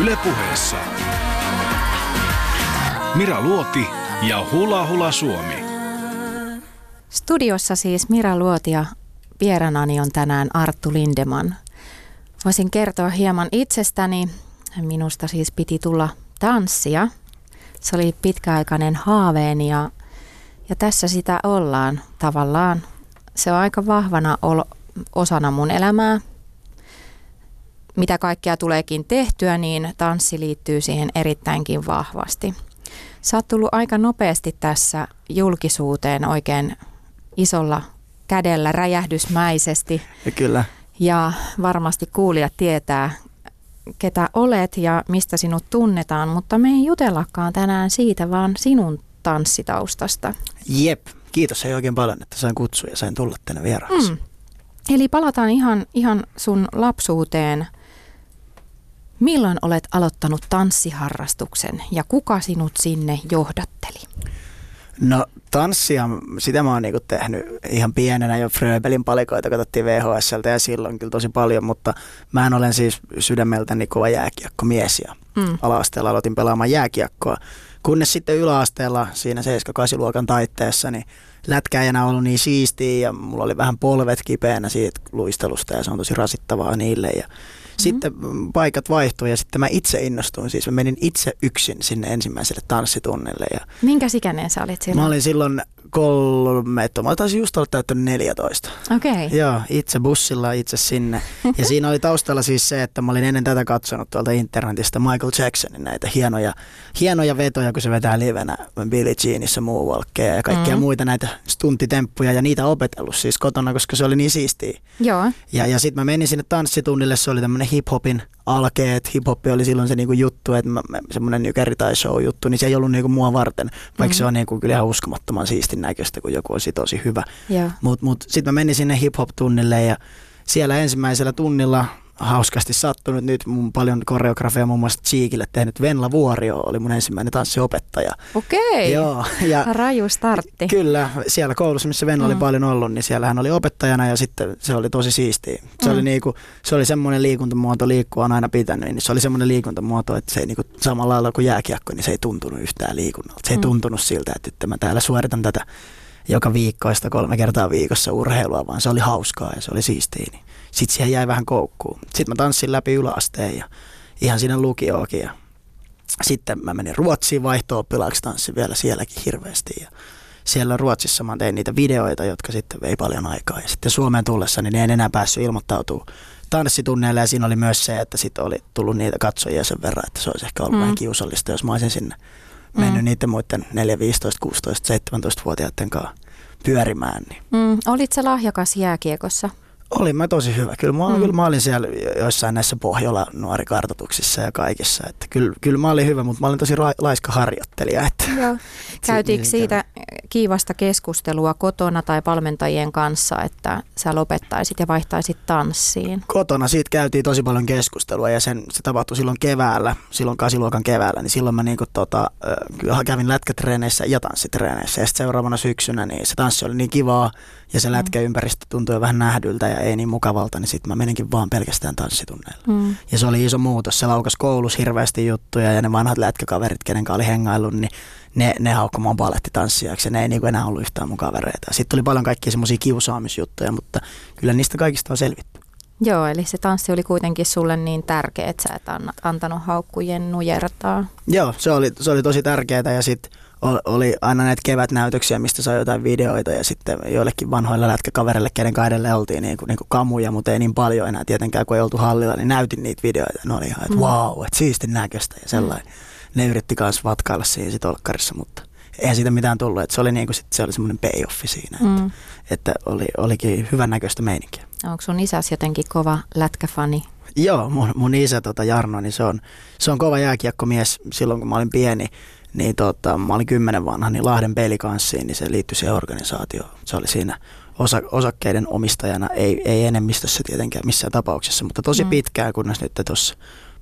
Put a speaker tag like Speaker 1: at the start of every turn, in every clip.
Speaker 1: Ylepuheessa Mira Luoti ja Hula Hula Suomi.
Speaker 2: Studiossa siis Mira Luoti ja vieranani on tänään Arttu Lindeman. Voisin kertoa hieman itsestäni. Minusta siis piti tulla tanssia. Se oli pitkäaikainen haaveeni ja, ja tässä sitä ollaan tavallaan. Se on aika vahvana olo, osana mun elämää. Mitä kaikkea tuleekin tehtyä, niin tanssi liittyy siihen erittäinkin vahvasti. Sä oot tullut aika nopeasti tässä julkisuuteen oikein isolla kädellä räjähdysmäisesti.
Speaker 3: Ja kyllä.
Speaker 2: Ja varmasti kuulijat tietää, ketä olet ja mistä sinut tunnetaan, mutta me ei jutellakaan tänään siitä, vaan sinun tanssitaustasta.
Speaker 3: Jep, kiitos ei oikein paljon, että sain kutsua ja sain tulla tänne vieraaksi. Mm.
Speaker 2: Eli palataan ihan, ihan sun lapsuuteen. Milloin olet aloittanut tanssiharrastuksen ja kuka sinut sinne johdatteli?
Speaker 3: No tanssia, sitä mä oon niinku tehnyt ihan pienenä jo Fröbelin palikoita katsottiin VHSltä ja silloin kyllä tosi paljon, mutta mä en olen siis sydämeltäni kova jääkiekkomies ja mm. ala-asteella aloitin pelaamaan jääkiekkoa. Kunnes sitten yläasteella siinä 7-8 luokan taitteessa, niin lätkä ei enää ollut niin siistiä ja mulla oli vähän polvet kipeänä siitä luistelusta ja se on tosi rasittavaa niille. Ja sitten paikat vaihtui ja sitten mä itse innostuin. Siis mä menin itse yksin sinne ensimmäiselle tanssitunnille. Ja
Speaker 2: Minkä ikäinen sä olit silloin?
Speaker 3: Mä olin silloin kolme, mä taisin just olla täyttänyt 14.
Speaker 2: Okei. Okay.
Speaker 3: Joo, itse bussilla itse sinne. Ja siinä oli taustalla siis se, että mä olin ennen tätä katsonut tuolta internetistä Michael Jacksonin näitä hienoja, hienoja vetoja, kun se vetää livenä Billie Jeanissa moonwalkkeja ja kaikkia mm. muita näitä stuntitemppuja ja niitä opetellut siis kotona, koska se oli niin siistiä.
Speaker 2: Joo.
Speaker 3: Ja, ja sitten mä menin sinne tanssitunnille, se oli tämmöinen hip-hopin alkeet, hip-hop oli silloin se niinku juttu, että semmoinen nykäri tai show juttu, niin se ei ollut niinku mua varten, vaikka mm-hmm. se on niinku kyllä ihan uskomattoman siistin näköistä, kun joku on tosi hyvä. Mutta mut, sitten mä menin sinne hip-hop-tunnille ja siellä ensimmäisellä tunnilla hauskasti sattunut nyt mun paljon koreografia muun muassa Cheekille tehnyt Venla Vuorio oli mun ensimmäinen tanssiopettaja.
Speaker 2: Okei, Joo, ja raju startti.
Speaker 3: Kyllä, siellä koulussa, missä Venla mm. oli paljon ollut, niin siellä hän oli opettajana ja sitten se oli tosi siistiä. Se, mm. oli, niinku, se oli semmoinen liikuntamuoto, liikkua on aina pitänyt, niin se oli semmoinen liikuntamuoto, että se ei niinku, samalla lailla kuin jääkiekko, niin se ei tuntunut yhtään liikunnalta. Se ei mm. tuntunut siltä, että mä täällä suoritan tätä joka viikkoista kolme kertaa viikossa urheilua, vaan se oli hauskaa ja se oli siistiä. Niin sitten siihen jäi vähän koukkuun. Sitten mä tanssin läpi yläasteen ja ihan siinä lukioakin. Ja sitten mä menin Ruotsiin vaihto-oppilaaksi, tanssin vielä sielläkin hirveästi. Ja siellä Ruotsissa mä tein niitä videoita, jotka sitten vei paljon aikaa. Ja sitten Suomeen tullessa niin en enää päässyt ilmoittautumaan tanssitunneille ja siinä oli myös se, että sitten oli tullut niitä katsojia sen verran, että se olisi ehkä ollut mm. vähän kiusallista, jos mä olisin sinne mennyt mm. niiden muiden 4, 15, 16, 17-vuotiaiden kanssa pyörimään. Niin.
Speaker 2: Mm. Olit se lahjakas jääkiekossa?
Speaker 3: Olin mä tosi hyvä. Kyllä mä, mm. kyllä mä olin siellä joissain näissä Pohjola nuorikartoituksissa ja kaikissa. Että kyllä, kyllä mä olin hyvä, mutta mä olin tosi laiska harjoittelija. Että
Speaker 2: Joo. Käytiinkö siitä kiivasta keskustelua kotona tai valmentajien kanssa, että sä lopettaisit ja vaihtaisit tanssiin?
Speaker 3: Kotona siitä käytiin tosi paljon keskustelua ja sen, se tapahtui silloin keväällä, silloin kasiluokan keväällä, niin silloin mä niinku tota, kävin lätkätreeneissä ja tanssitreeneissä ja sitten seuraavana syksynä niin se tanssi oli niin kivaa ja se mm. lätkäympäristö tuntui vähän nähdyltä ja ei niin mukavalta, niin sitten mä meninkin vaan pelkästään tanssitunneilla. Mm. Ja se oli iso muutos. Se laukas koulussa hirveästi juttuja ja ne vanhat lätkäkaverit, kenen kanssa oli hengaillut, niin ne, ne haukkui mun palettitanssijaksi ja ne ei niin enää ollut yhtään mun kavereita. Sitten tuli paljon kaikkia semmoisia kiusaamisjuttuja, mutta kyllä niistä kaikista on selvitty.
Speaker 2: Joo, eli se tanssi oli kuitenkin sulle niin tärkeä, että sä et antanut haukkujen nujertaa.
Speaker 3: Joo, se oli, se oli tosi tärkeää ja sitten oli aina näitä kevätnäytöksiä, mistä sai jotain videoita ja sitten joillekin vanhoille lätkäkaverille, kenen kaidelle oltiin niin kuin, niin kuin kamuja, mutta ei niin paljon enää tietenkään, kun ei oltu hallilla, niin näytin niitä videoita. Ne oli ihan, että mm. wow, että siistin näköistä ja sellainen. Mm. Ne yritti myös vatkailla siinä sit olkkarissa, mutta eihän siitä mitään tullut. Että se oli, niin kuin sit, se oli semmoinen payoffi siinä, mm. että, että oli, olikin hyvän näköistä meininkiä.
Speaker 2: Onko sun isäsi jotenkin kova lätkäfani?
Speaker 3: Joo, mun, mun isä tota Jarno, niin se on, se on kova jääkiekkomies silloin, kun mä olin pieni niin tota, mä olin kymmenen vanha, niin Lahden pelikanssiin, niin se liittyi siihen organisaatioon. Se oli siinä osa, osakkeiden omistajana, ei, ei enemmistössä tietenkään missään tapauksessa, mutta tosi mm. pitkään, kunnes nyt tuossa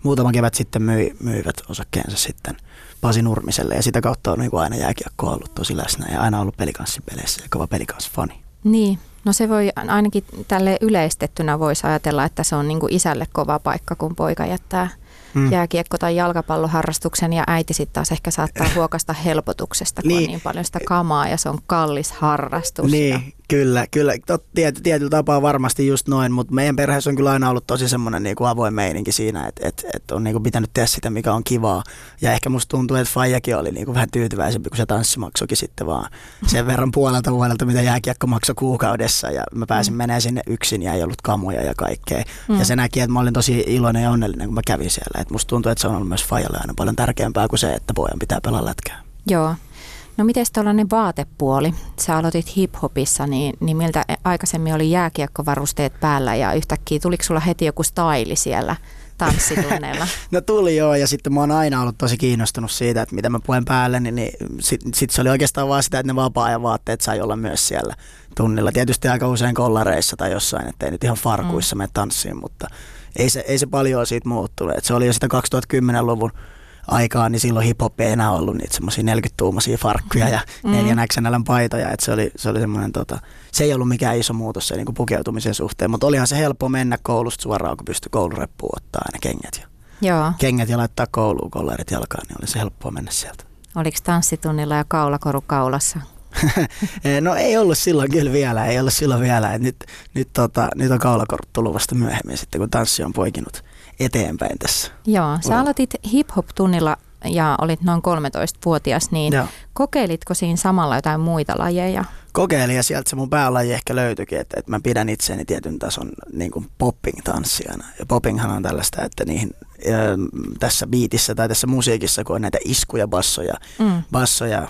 Speaker 3: muutama kevät sitten myi, myivät osakkeensa sitten Pasi Nurmiselle ja sitä kautta on niin aina jääkiekko ollut tosi läsnä ja aina ollut pelikanssipeleissä ja kova fani.
Speaker 2: Niin, no se voi ainakin tälle yleistettynä voisi ajatella, että se on niin kuin isälle kova paikka, kun poika jättää mm. jääkiekko- tai jalkapalloharrastuksen ja äiti sitten taas ehkä saattaa huokasta helpotuksesta, kun niin. on niin paljon sitä kamaa ja se on kallis harrastus.
Speaker 3: Niin,
Speaker 2: ja...
Speaker 3: kyllä, kyllä. Tot, tiety, tietyllä tapaa varmasti just noin, mutta meidän perheessä on kyllä aina ollut tosi semmoinen niin kuin avoin meininki siinä, että, että, että on niin kuin pitänyt tehdä sitä, mikä on kivaa. Ja ehkä musta tuntuu, että Fajakin oli niin kuin vähän tyytyväisempi, kun se tanssimaksokin sitten vaan sen verran puolelta vuodelta, mitä jääkiekko maksoi kuukaudessa. Ja mä pääsin mm. menemään sinne yksin ja ei ollut kamoja ja kaikkea. Mm. Ja se näki, että mä olin tosi iloinen ja onnellinen, kun mä kävin siellä. Et musta tuntuu, että se on ollut myös Fajalle aina paljon tärkeämpää kuin se, että pojan pitää pelaa lätkää.
Speaker 2: Joo. No miten tuollainen vaatepuoli? Sä aloitit hiphopissa, niin, niin miltä aikaisemmin oli jääkiekkovarusteet päällä ja yhtäkkiä tuliko sulla heti joku staili siellä tanssitunneilla?
Speaker 3: no tuli joo ja sitten mä oon aina ollut tosi kiinnostunut siitä, että mitä mä puen päälle, niin, niin sitten sit se oli oikeastaan vaan sitä, että ne vapaa-ajan vaatteet sai olla myös siellä tunnilla. Tietysti aika usein kollareissa tai jossain, ettei nyt ihan farkuissa mm. mene tanssiin, mutta ei se, ei se paljon siitä muuttunut. Et se oli jo sitä 2010-luvun aikaa, niin silloin hip-hop ei enää ollut niitä semmoisia 40-tuumaisia farkkuja ja mm. neljän XNLn paitoja. Et se oli, se oli semmoinen, tota, se ei ollut mikään iso muutos se niin kuin pukeutumisen suhteen, mutta olihan se helppo mennä koulusta suoraan, kun pystyi koulureppuun ottaa aina kengät ja,
Speaker 2: Joo.
Speaker 3: kengät ja laittaa kouluun kollarit jalkaan, niin oli se helppoa mennä sieltä.
Speaker 2: Oliko tanssitunnilla ja kaulakoru kaulassa?
Speaker 3: no ei ollut silloin kyllä vielä, ei ollut silloin vielä. Et nyt, nyt, tota, nyt on kaulakorut tullut vasta myöhemmin sitten, kun tanssi on poikinut eteenpäin tässä.
Speaker 2: Joo, sä aloitit hip-hop-tunnilla ja olit noin 13-vuotias, niin Joo. kokeilitko siinä samalla jotain muita lajeja?
Speaker 3: Kokeilin ja sieltä se mun päälaji ehkä löytyikin, että, että mä pidän itseäni tietyn tason niin kuin popping-tanssijana. Ja poppinghan on tällaista, että niihin tässä biitissä tai tässä musiikissa, kun on näitä iskuja, bassoja, mm. bassoja,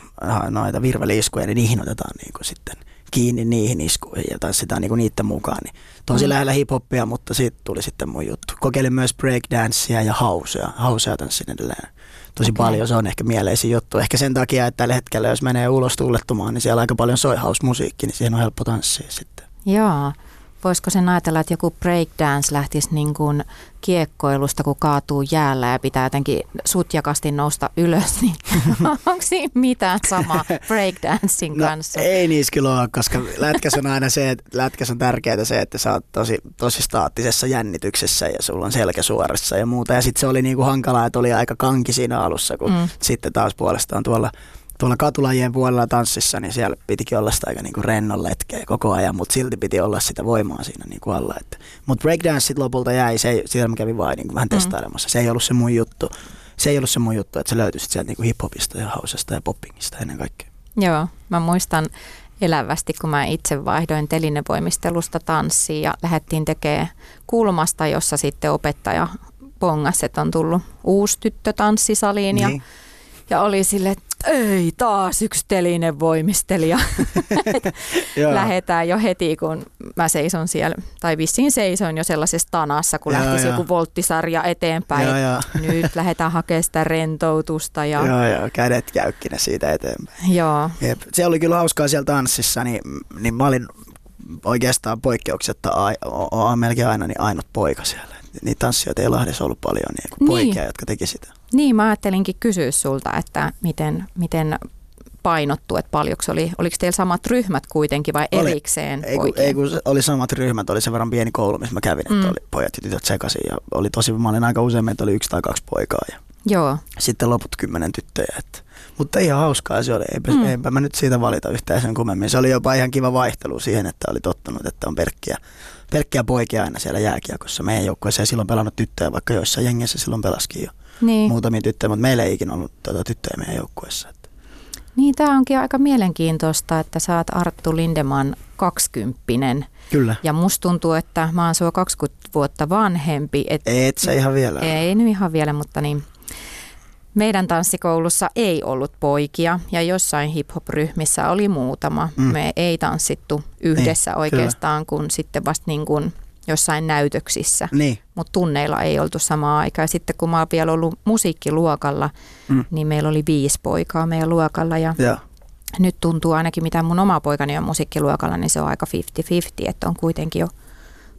Speaker 3: noita virveliiskuja, niin niihin otetaan niin kuin sitten kiinni niihin iskuihin ja tanssitaan niin kuin niiden mukaan. Niin tosi mm. lähellä hiphoppia, mutta siitä tuli sitten mun juttu. Kokeilin myös breakdancea ja hausea. Hausea tanssin edelleen tosi okay. paljon. Se on ehkä mieleisin juttu. Ehkä sen takia, että tällä hetkellä jos menee ulos tuulettumaan, niin siellä aika paljon soi house-musiikki, niin siihen on helppo tanssia sitten.
Speaker 2: Joo. Voisiko sen ajatella, että joku breakdance lähtisi niin kuin kiekkoilusta, kun kaatuu jäällä ja pitää jotenkin sutjakasti nousta ylös, niin onko siinä mitään samaa breakdancing no, kanssa?
Speaker 3: Ei niissä kyllä ole, koska lätkäs on aina se, että lätkäs on tärkeää se, että sä oot tosi, tosi staattisessa jännityksessä ja sulla on selkä suorassa ja muuta. Ja sitten se oli niinku hankalaa, että oli aika kanki siinä alussa, kun mm. sitten taas puolestaan tuolla tuolla katulajien puolella tanssissa, niin siellä pitikin olla sitä aika niinku rennon letkeä koko ajan, mutta silti piti olla sitä voimaa siinä niinku alla. Mutta breakdance lopulta jäi, se, siellä mä kävin vain niinku vähän mm. testailemassa. Se ei ollut se mun juttu. Se ei ollut se mun juttu, että se löytyi sieltä niinku hiphopista ja hausesta ja poppingista ennen kaikkea.
Speaker 2: Joo, mä muistan elävästi, kun mä itse vaihdoin telinevoimistelusta tanssiin ja lähdettiin tekemään kulmasta, jossa sitten opettaja pongas, että on tullut uusi tyttö tanssisaliin niin. ja ja oli sille, että ei taas yksi telinen voimistelija. Lähetään jo heti, kun mä seison siellä, tai vissiin seison jo sellaisessa tanassa, kun lähtisi joku volttisarja eteenpäin. Joo, joo. Nyt lähdetään hakemaan sitä rentoutusta. Ja...
Speaker 3: Joo, joo, kädet jäykkinä siitä eteenpäin.
Speaker 2: Joo.
Speaker 3: Jep. Se oli kyllä hauskaa siellä tanssissa, niin, niin mä olin oikeastaan poikkeuksetta a, melkein aina niin ainut poika siellä. Niitä tanssijoita ei Lahdessa ollut paljon niin, niin. poikia, jotka teki sitä.
Speaker 2: Niin, mä ajattelinkin kysyä sulta, että miten, miten painottu, että paljonko oli, oliko teillä samat ryhmät kuitenkin vai oli, erikseen
Speaker 3: ei, kun, ei kun oli samat ryhmät, oli sen verran pieni koulu, missä mä kävin, mm. että oli pojat ja tytöt sekaisin ja oli tosi, mä olin aika usein, että oli yksi tai kaksi poikaa ja
Speaker 2: Joo.
Speaker 3: sitten loput kymmenen tyttöjä, että, mutta ihan hauskaa se oli, eipä, mm. eipä mä nyt siitä valita yhtään sen kummemmin. Se oli jopa ihan kiva vaihtelu siihen, että oli tottunut, että on pelkkiä, pelkkiä poikia aina siellä jääkiekossa. Meidän joukkueessa ei silloin pelannut tyttöjä, vaikka joissain jengissä silloin pelaskin jo niin. muutamia tyttöjä, mutta meillä ei ikinä ollut tuota tyttöjä meidän joukkueessa.
Speaker 2: Niin, tämä onkin aika mielenkiintoista, että sä oot Arttu Lindeman kaksikymppinen.
Speaker 3: Kyllä.
Speaker 2: Ja musta tuntuu, että mä oon sua 20 vuotta vanhempi.
Speaker 3: Et, Et sä ihan vielä.
Speaker 2: Ei nyt ihan vielä, mutta niin. Meidän tanssikoulussa ei ollut poikia ja jossain hip-hop-ryhmissä oli muutama. Mm. Me ei tanssittu yhdessä niin, oikeastaan, kyllä. kun sitten vasta niin kuin – jossain näytöksissä,
Speaker 3: niin.
Speaker 2: mutta tunneilla ei oltu samaa aikaa. Ja sitten kun mä oon vielä ollut musiikkiluokalla, mm. niin meillä oli viisi poikaa meidän luokalla ja, ja nyt tuntuu ainakin mitä mun oma poikani on musiikkiluokalla, niin se on aika 50-50, että on kuitenkin jo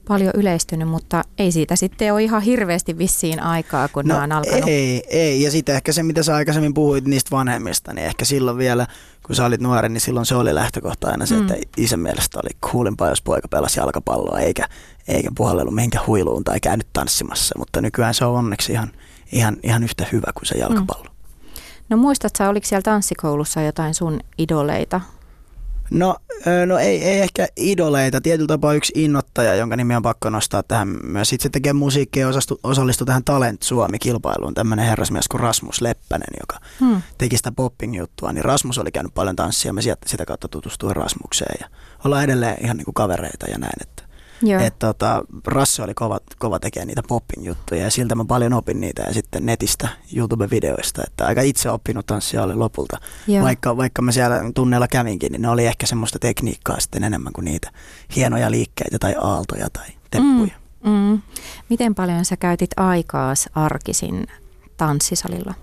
Speaker 2: paljon yleistynyt, mutta ei siitä sitten ole ihan hirveästi vissiin aikaa, kun no, nämä on alkanut.
Speaker 3: Ei, ei, ja sitten ehkä se, mitä sä aikaisemmin puhuit niistä vanhemmista, niin ehkä silloin vielä, kun sä olit nuori, niin silloin se oli lähtökohta aina se, mm. että isän mielestä oli kuulimpaa, jos poika pelasi jalkapalloa, eikä, eikä puhallellut mihinkään huiluun tai käynyt tanssimassa, mutta nykyään se on onneksi ihan, ihan, ihan yhtä hyvä kuin se jalkapallo. Mm.
Speaker 2: No muistatko, oliko siellä tanssikoulussa jotain sun idoleita?
Speaker 3: No, no ei, ei ehkä idoleita. Tietyllä tapaa yksi innottaja, jonka nimi on pakko nostaa tähän myös. Itse tekee musiikkia ja osallistui tähän Talent Suomi-kilpailuun. Tämmöinen herrasmies kuin Rasmus Leppänen, joka hmm. teki sitä popping-juttua. Niin Rasmus oli käynyt paljon tanssia. Me sitä kautta tutustuin Rasmukseen ja ollaan edelleen ihan niin kuin kavereita ja näin. Että että tota, Rasse oli kova, kova tekee niitä popping-juttuja ja siltä mä paljon opin niitä ja sitten netistä, YouTube-videoista, että aika itse oppinut tanssia oli lopulta. Vaikka, vaikka mä siellä tunneilla kävinkin, niin ne oli ehkä semmoista tekniikkaa sitten enemmän kuin niitä hienoja liikkeitä tai aaltoja tai teppuja. Mm, mm.
Speaker 2: Miten paljon sä käytit aikaa arkisin tanssisalilla?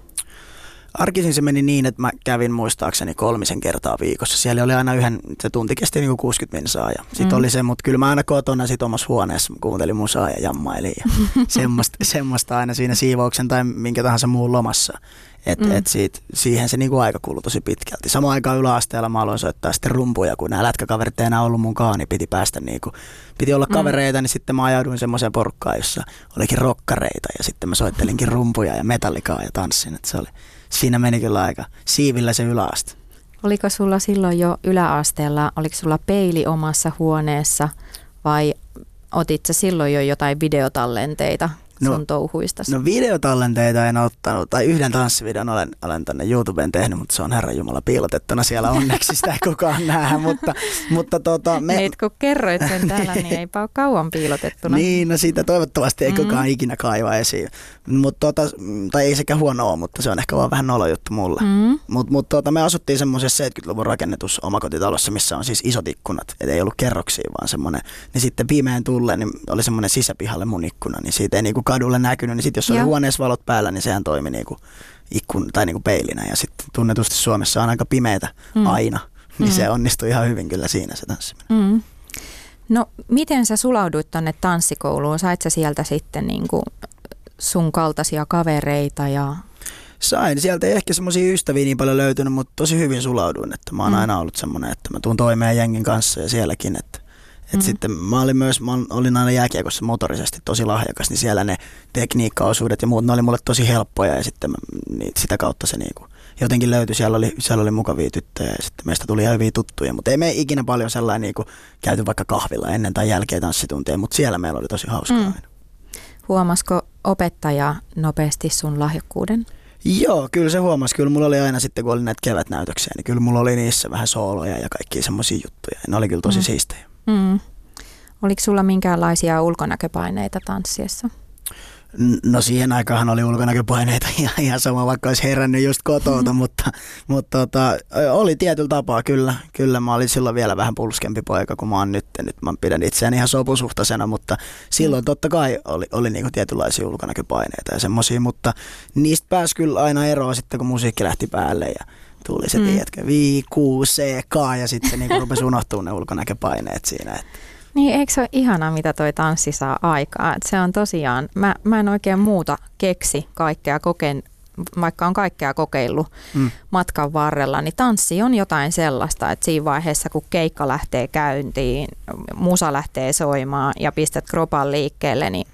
Speaker 3: Arkisin se meni niin, että mä kävin muistaakseni kolmisen kertaa viikossa. Siellä oli aina yhden, se tunti kesti niin 60 minsaa ja sit mm. oli se, mutta kyllä mä aina kotona sit omassa huoneessa kuuntelin musaa ja jammailin ja semmoista, semmoista aina siinä siivouksen tai minkä tahansa muun lomassa. Et, mm. et siitä, siihen se niinku aika kului tosi pitkälti. Samaan aikaan yläasteella mä aloin soittaa sitten rumpuja, kun nämä lätkäkaverit ei enää ollut mukaan, niin piti päästä niinku, piti olla mm. kavereita, niin sitten mä ajauduin semmoiseen porukkaan, jossa olikin rokkareita ja sitten mä soittelinkin rumpuja ja metallikaa ja tanssin. Et se oli, siinä meni kyllä aika siivillä se yläaste.
Speaker 2: Oliko sulla silloin jo yläasteella, oliko sulla peili omassa huoneessa vai otit sä silloin jo jotain videotallenteita no, sun touhuista?
Speaker 3: No videotallenteita en ottanut, tai yhden tanssivideon olen, olen tänne YouTubeen tehnyt, mutta se on Herran Jumala piilotettuna siellä onneksi, sitä ei kukaan näe, mutta, mutta tota,
Speaker 2: me... Niin, kun kerroit sen täällä, niin eipä ole kauan piilotettuna.
Speaker 3: niin, no siitä toivottavasti ei mm. kukaan ikinä kaiva esiin. Mut tota, tai ei sekä huono ole, mutta se on ehkä vaan vähän nolo juttu mulle. Mm. Mutta mut tota, me asuttiin semmoisessa 70-luvun rakennetussa omakotitalossa, missä on siis isot ikkunat, et ei ollut kerroksia, vaan semmoinen. Niin sitten pimeän tulleen niin oli semmoinen sisäpihalle mun ikkuna, niin siitä ei niinku kadulle näkynyt, niin sitten jos oli huoneessa valot päällä, niin sehän toimi niinku ikkun, tai niinku peilinä. Ja sitten tunnetusti Suomessa on aika pimeitä mm. aina, niin mm. se onnistui ihan hyvin kyllä siinä se tanssiminen. Mm.
Speaker 2: No miten sä sulauduit tonne tanssikouluun? Sait sä sieltä sitten niinku sun kaltaisia kavereita ja
Speaker 3: Sain. Sieltä ei ehkä semmoisia ystäviä niin paljon löytynyt, mutta tosi hyvin sulauduin. Että mä oon mm. aina ollut semmoinen, että mä tuun toimeen jengin kanssa ja sielläkin. Että et mm. sitten mä olin myös, mä olin aina jääkiekossa motorisesti tosi lahjakas, niin siellä ne tekniikkaosuudet ja muut, ne oli mulle tosi helppoja ja sitten mä, niin sitä kautta se niinku jotenkin löytyi. Siellä oli, siellä oli mukavia tyttöjä ja sitten meistä tuli ihan hyviä tuttuja, mutta ei me ikinä paljon sellainen niinku käyty vaikka kahvilla ennen tai jälkeen tanssitunteja, mutta siellä meillä oli tosi hauskaa mm. aina.
Speaker 2: Huomasiko opettaja nopeasti sun lahjakkuuden?
Speaker 3: Joo, kyllä se huomasi. Kyllä mulla oli aina sitten, kun oli näitä kevätnäytöksiä, niin kyllä mulla oli niissä vähän sooloja ja kaikkia semmoisia juttuja. Ne oli kyllä tosi mm. siistejä. Mm.
Speaker 2: Oliko sulla minkäänlaisia ulkonäköpaineita tanssiessa?
Speaker 3: No siihen aikaan oli ulkonäköpaineita ja ihan sama, vaikka olisi herännyt just kotota, mutta, mutta tota, oli tietyllä tapaa kyllä. Kyllä mä olin silloin vielä vähän pulskempi poika kuin mä oon nyt. Nyt mä pidän itseäni ihan sopusuhtaisena, mutta silloin mm. totta kai oli, oli niinku tietynlaisia ulkonäköpaineita ja semmoisia, mutta niistä pääsi kyllä aina eroa sitten, kun musiikki lähti päälle ja tuli se, mm. tiedätkö, V, Q, C, K ja sitten se niinku rupesi unohtumaan ne ulkonäköpaineet siinä. Että
Speaker 2: niin, eikö se ole ihanaa, mitä toi tanssi saa aikaa? se on tosiaan, mä, mä en oikein muuta keksi kaikkea kokeen, vaikka on kaikkea kokeillut mm. matkan varrella, niin tanssi on jotain sellaista, että siinä vaiheessa kun keikka lähtee käyntiin, musa lähtee soimaan ja pistät kropan liikkeelle, niin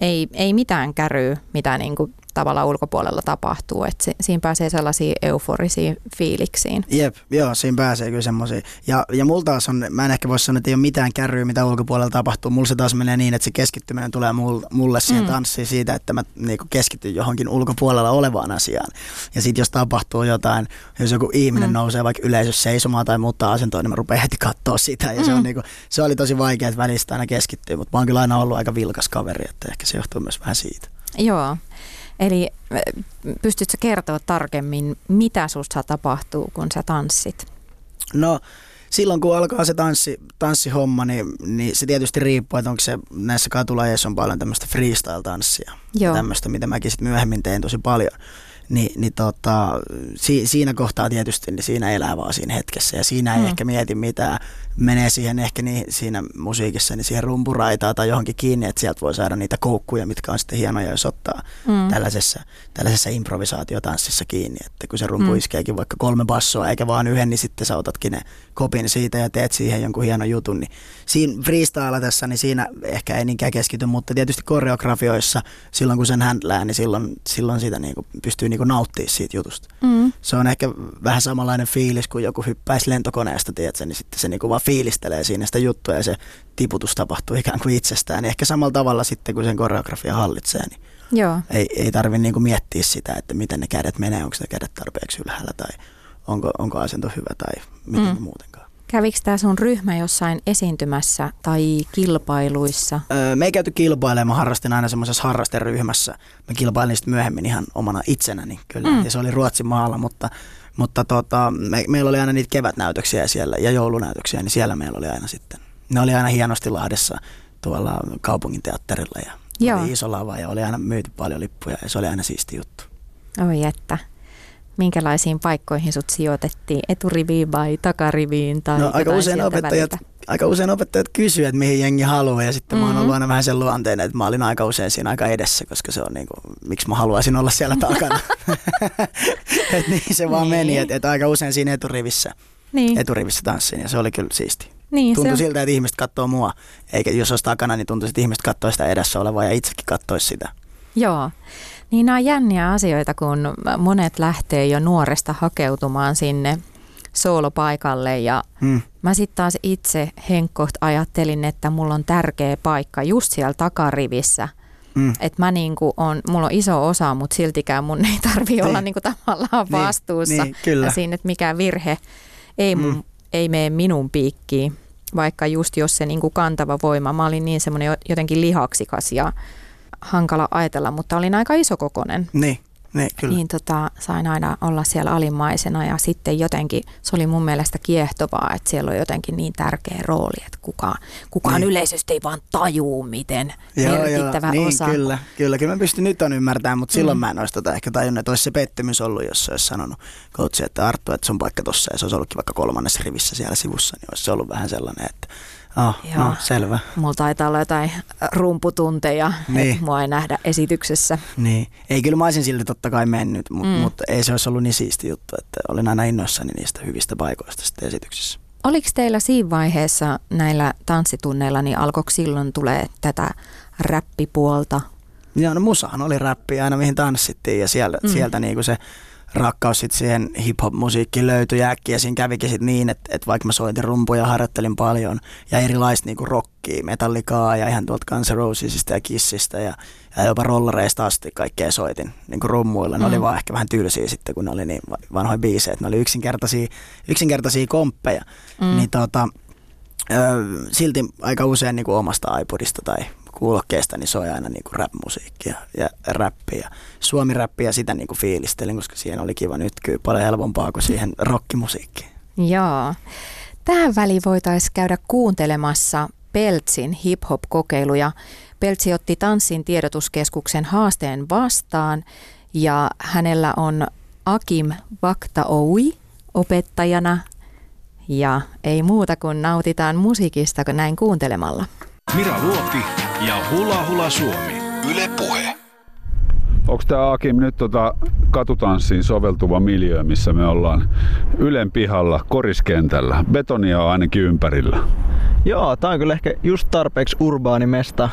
Speaker 2: ei, ei mitään käryy, mitä niin kuin tavallaan ulkopuolella tapahtuu. Että si, siinä pääsee sellaisiin euforisiin fiiliksiin.
Speaker 3: Jep, joo, siinä pääsee kyllä semmoisiin. Ja, ja mulla taas on, mä en ehkä voi sanoa, että ei ole mitään kärryä, mitä ulkopuolella tapahtuu. Mulla se taas menee niin, että se keskittyminen tulee mulle, mulle siihen mm. tanssiin siitä, että mä niinku keskityn johonkin ulkopuolella olevaan asiaan. Ja sitten jos tapahtuu jotain, jos joku ihminen mm. nousee vaikka yleisössä seisomaan tai muuttaa asentoa, niin mä rupean heti katsoa sitä. Ja mm. se, on mm. niinku, se oli tosi vaikea, että välistä aina keskittyy, mutta mä oon kyllä aina ollut aika vilkas kaveri, että ehkä se johtuu myös vähän siitä.
Speaker 2: Joo. Eli pystytkö kertoa tarkemmin, mitä susta tapahtuu, kun sä tanssit?
Speaker 3: No silloin kun alkaa se tanssi, tanssihomma, niin, niin se tietysti riippuu, että onko se näissä katulajeissa on paljon tämmöistä freestyle-tanssia. Joo. Tämmöistä, mitä mäkin sitten myöhemmin tein tosi paljon. Ni, niin tota, si, siinä kohtaa tietysti niin siinä elää vaan siinä hetkessä ja siinä ei mm. ehkä mieti mitään, menee siihen ehkä niin, siinä musiikissa niin siihen rumpuraitaan tai johonkin kiinni, että sieltä voi saada niitä koukkuja, mitkä on sitten hienoja, jos ottaa mm. tällaisessa, tällaisessa improvisaatiotanssissa kiinni. Että kun se rumpu mm. iskeekin vaikka kolme bassoa eikä vaan yhden, niin sitten sä otatkin ne kopin siitä ja teet siihen jonkun hienon jutun. Niin siinä freestyle tässä, niin siinä ehkä ei niinkään keskity, mutta tietysti koreografioissa silloin kun sen händlää, niin silloin, silloin siitä niinku pystyy niinku nauttimaan siitä jutusta. Mm. Se on ehkä vähän samanlainen fiilis, kun joku hyppäisi lentokoneesta, tiedätkö, niin sitten se niinku vaan fiilistelee siinä sitä juttua ja se tiputus tapahtuu ikään kuin itsestään. Niin ehkä samalla tavalla sitten, kun sen koreografia hallitsee, niin Joo. ei, ei tarvitse niinku miettiä sitä, että miten ne kädet menee, onko ne kädet tarpeeksi ylhäällä tai onko, onko asento hyvä tai miten mm. muutenkaan.
Speaker 2: Kävikö tämä sun ryhmä jossain esiintymässä tai kilpailuissa?
Speaker 3: Öö, me ei käyty kilpailemaan, mä harrastin aina semmoisessa harrasteryhmässä. Mä kilpailin sitten myöhemmin ihan omana itsenäni kyllä, mm. ja se oli Ruotsin maalla, mutta mutta tota, me, meillä oli aina niitä kevätnäytöksiä siellä ja joulunäytöksiä, niin siellä meillä oli aina sitten. Ne oli aina hienosti Lahdessa tuolla kaupungin teatterilla ja Joo. oli iso lava ja oli aina myyty paljon lippuja ja se oli aina siisti juttu.
Speaker 2: Oi että. Minkälaisiin paikkoihin sut sijoitettiin? Eturiviin vai takariviin? Tai no,
Speaker 3: aika usein opettajat, väliltä? Aika usein opettajat kysyvät, että mihin jengi haluaa ja sitten mm-hmm. mä oon ollut mm-hmm. aina vähän sen luonteinen, että mä olin aika usein siinä aika edessä, koska se on niin kuin, miksi mä haluaisin olla siellä takana. et niin se vaan niin. meni, että et aika usein siinä eturivissä, niin. eturivissä tanssin ja se oli kyllä siisti. Niin, tuntui siltä, että ihmiset katsoo mua, eikä jos olisi takana, niin tuntui, että ihmiset katsoo sitä edessä olevaa ja itsekin katsoisi sitä.
Speaker 2: Joo. Niin nämä on jänniä asioita, kun monet lähtee jo nuoresta hakeutumaan sinne soolopaikalle ja mm. mä sitten taas itse henkkoht ajattelin, että mulla on tärkeä paikka just siellä takarivissä. Mm. Että mä niinku on, mulla on iso osa, mutta siltikään mun ei tarvi niin. olla niinku tavallaan niin, vastuussa. Niin, kyllä. Ja siinä, että mikä virhe ei, mun, mm. ei mene minun piikkiin. Vaikka just jos se niinku kantava voima, mä olin niin semmoinen jotenkin lihaksikas ja hankala ajatella, mutta olin aika isokokonen.
Speaker 3: Niin. Niin, kyllä.
Speaker 2: niin tota, sain aina olla siellä alimmaisena ja sitten jotenkin se oli mun mielestä kiehtovaa, että siellä on jotenkin niin tärkeä rooli, että kukaan, kukaan niin. yleisesti ei vaan tajuu, miten joo, merkittävä
Speaker 3: joo. Niin,
Speaker 2: osa.
Speaker 3: Kyllä, kyllä, kyllä mä pystyn nyt on ymmärtämään, mutta silloin mm. mä en olisi tota ehkä tajunnut, että olisi se pettymys ollut, jos se olisi sanonut coachi, että Arttu, että sun paikka tossa ja se olisi ollutkin vaikka kolmannessa rivissä siellä sivussa, niin olisi se ollut vähän sellainen, että Oh, Joo. no, selvä.
Speaker 2: Mulla taitaa olla jotain rumputunteja, niin. että mua ei nähdä esityksessä.
Speaker 3: Niin. Ei, kyllä mä olisin silti totta kai mennyt, mutta mm. mut ei se olisi ollut niin siisti juttu, että olin aina innoissani niistä hyvistä paikoista sitten esityksessä.
Speaker 2: Oliko teillä siinä vaiheessa näillä tanssitunneilla, niin alkoiko silloin tulee tätä räppipuolta?
Speaker 3: Joo, no musahan oli räppi aina mihin tanssittiin ja sieltä, mm. sieltä niinku se rakkaus sit siihen hip-hop-musiikkiin löytyi äkkiä. Siinä kävikin sit niin, että, että vaikka mä soitin rumpuja, harjoittelin paljon ja erilaista niinku rockia, metallikaa ja ihan tuolta Guns Rosesista ja Kissistä ja, ja jopa rollareista asti kaikkea soitin niinku rummuilla. Ne mm. oli vaan ehkä vähän tylsiä sitten, kun ne oli niin vanhoja biisejä. Ne oli yksinkertaisia, yksinkertaisia komppeja. Mm. Niin tota, silti aika usein niin kuin omasta iPodista tai kuulokkeesta niin soi aina niinku rap-musiikkia ja räppiä. Suomi-räppiä sitä niinku fiilistelin, koska siihen oli kiva nyt kyllä paljon helpompaa kuin siihen rockimusiikkiin.
Speaker 2: Joo. Tähän väliin voitaisiin käydä kuuntelemassa Peltsin hip-hop-kokeiluja. Peltsi otti Tanssin tiedotuskeskuksen haasteen vastaan ja hänellä on Akim Vaktaoui opettajana ja ei muuta kuin nautitaan musiikista näin kuuntelemalla.
Speaker 1: Mira Luoti ja Hula Hula Suomi. Yle Puhe.
Speaker 4: Onko tämä Akim nyt tota katutanssiin soveltuva miljö, missä me ollaan Ylen pihalla koriskentällä? Betonia on ainakin ympärillä.
Speaker 5: Joo, tää on kyllä ehkä just tarpeeksi urbaani mesta.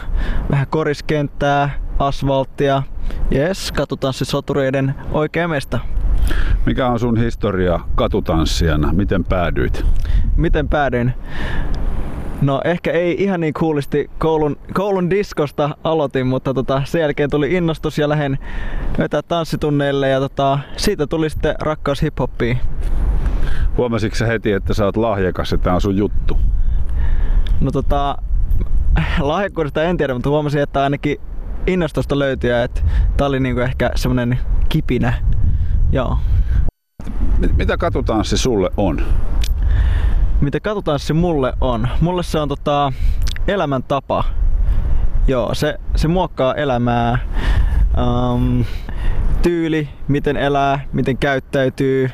Speaker 5: Vähän koriskenttää, asfalttia. Jes, katutanssisotureiden oikea mesta.
Speaker 4: Mikä on sun historia katutanssijana? Miten päädyit?
Speaker 5: Miten päädyin? No ehkä ei ihan niin kuulisti koulun, koulun diskosta aloitin, mutta tota, sen jälkeen tuli innostus ja lähden vetää tanssitunneille ja tota, siitä tuli sitten rakkaus hiphoppiin.
Speaker 4: Huomasitko sä heti, että sä oot lahjakas ja tää on sun juttu?
Speaker 5: No tota, lahjakkuudesta en tiedä, mutta huomasin, että ainakin innostusta löytyi ja että tää oli niinku ehkä semmonen kipinä. Joo.
Speaker 4: Mitä katutanssi sulle on?
Speaker 5: Mitä katsotaan se mulle on. Mulle se on tota, elämäntapa. Joo, se, se muokkaa elämää. Um, tyyli, miten elää, miten käyttäytyy,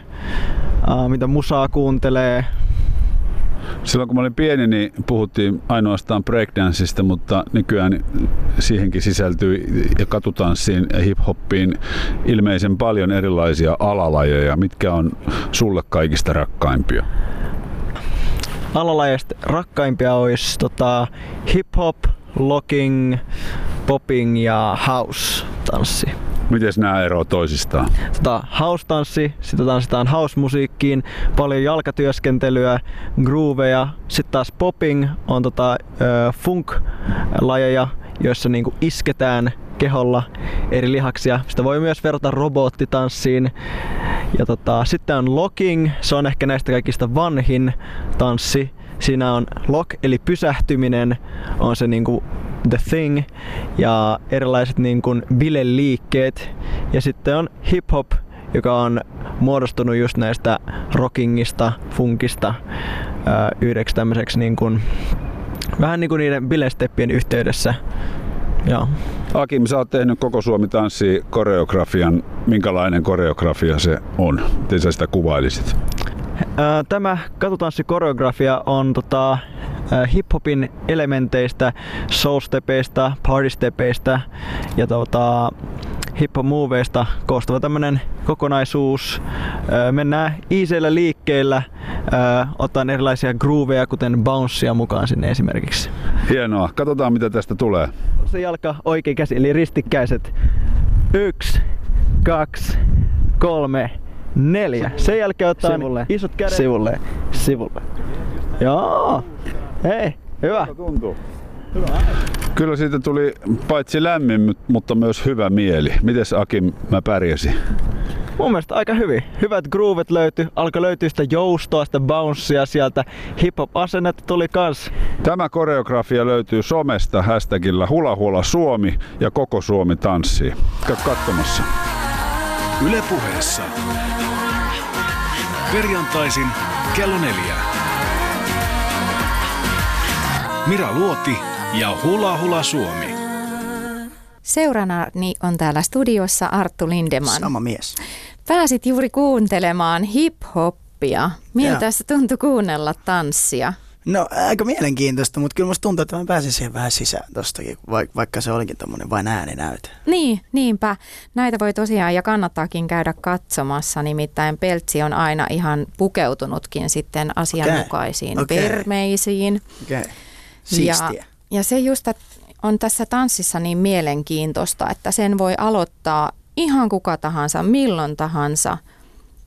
Speaker 5: uh, mitä musaa kuuntelee.
Speaker 4: Silloin kun mä olin pieni, niin puhuttiin ainoastaan breakdanceista, mutta nykyään siihenkin sisältyy ja katutanssiin ja hiphoppiin ilmeisen paljon erilaisia alalajeja. Mitkä on sulle kaikista rakkaimpia?
Speaker 5: Alalajeista rakkaimpia olisi tota, hip-hop, locking, popping ja house-tanssi.
Speaker 4: Miten nämä eroavat toisistaan?
Speaker 5: Tota, house-tanssi, sitä tanssitaan house-musiikkiin, paljon jalkatyöskentelyä, grooveja. Sitten taas popping on tota, funk-lajeja, joissa niinku isketään keholla eri lihaksia. Sitä voi myös verrata robottitanssiin. Ja tota, sitten on locking, se on ehkä näistä kaikista vanhin tanssi. Siinä on lock eli pysähtyminen on se niinku the thing ja erilaiset niinku bileliikkeet. Ja sitten on hip hop, joka on muodostunut just näistä rockingista, funkista yhdeksi tämmöiseksi niin kuin, vähän niin kuin niiden bilesteppien yhteydessä. Joo.
Speaker 4: Akim, sä oot tehnyt koko Suomi tanssi koreografian. Minkälainen koreografia se on? Miten sä sitä kuvailisit?
Speaker 5: Tämä katutanssikoreografia on tota, hiphopin elementeistä, soulstepeistä, partystepeistä ja tota, hip-hop-moveista koostuva tämmönen kokonaisuus. Mennään iiseillä liikkeillä, ottaen erilaisia grooveja, kuten bouncea mukaan sinne esimerkiksi.
Speaker 4: Hienoa. Katsotaan mitä tästä tulee.
Speaker 5: Se jalka oikein käsi, eli ristikkäiset. Yksi, kaksi, kolme, neljä. Sen jälkeen ottaa
Speaker 3: Sivulle.
Speaker 5: isot kädet.
Speaker 3: Sivulle, sivulle.
Speaker 5: Joo. Hei, hyvä.
Speaker 4: tuntuu? Kyllä siitä tuli paitsi lämmin, mutta myös hyvä mieli. Mites Akim mä pärjäsin?
Speaker 5: Mun mielestä aika hyvin. Hyvät groovet löytyi, alkoi löytyä sitä joustoa, sitä bouncea sieltä. Hip-hop-asennetta tuli kans.
Speaker 4: Tämä koreografia löytyy somesta hashtagillä Hula Hula Suomi ja koko Suomi tanssii. Käy katsomassa.
Speaker 1: Yle puheessa. Perjantaisin kello neljä. Mira Luoti ja Hula Hula Suomi.
Speaker 2: Seurana on täällä studiossa Arttu Lindeman.
Speaker 3: Sama mies.
Speaker 2: Pääsit juuri kuuntelemaan hip-hoppia. Miltä
Speaker 3: Joo.
Speaker 2: se tuntui kuunnella tanssia?
Speaker 3: No aika mielenkiintoista, mutta kyllä musta tuntuu, että mä pääsin siihen vähän sisään tostakin, vaikka, se olikin tommonen vain ääninäyte.
Speaker 2: Niin, niinpä. Näitä voi tosiaan ja kannattaakin käydä katsomassa, nimittäin Peltsi on aina ihan pukeutunutkin sitten asianmukaisiin
Speaker 3: Okei.
Speaker 2: vermeisiin.
Speaker 3: Okei. Okay. Siistiä.
Speaker 2: ja se just on tässä tanssissa niin mielenkiintoista, että sen voi aloittaa ihan kuka tahansa, milloin tahansa.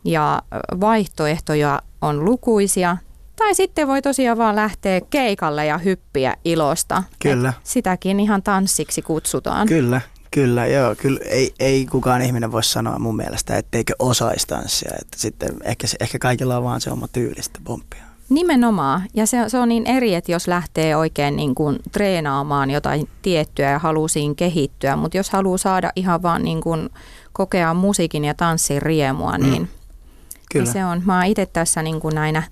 Speaker 2: Ja vaihtoehtoja on lukuisia. Tai sitten voi tosiaan vaan lähteä keikalle ja hyppiä ilosta.
Speaker 3: Kyllä.
Speaker 2: Et sitäkin ihan tanssiksi kutsutaan.
Speaker 3: Kyllä, kyllä, joo. Kyllä ei, ei kukaan ihminen voi sanoa mun mielestä, etteikö osaisi tanssia. Että sitten ehkä, ehkä kaikilla on vaan se oma tyylistä pomppia.
Speaker 2: Nimenomaan. Ja se, se on niin eri, että jos lähtee oikein niin kuin treenaamaan jotain tiettyä ja haluaa siinä kehittyä, mutta jos haluaa saada ihan vaan niin kuin kokea musiikin ja tanssin riemua, niin, niin
Speaker 3: Kyllä.
Speaker 2: se on. Mä oon itse tässä niin kuin näinä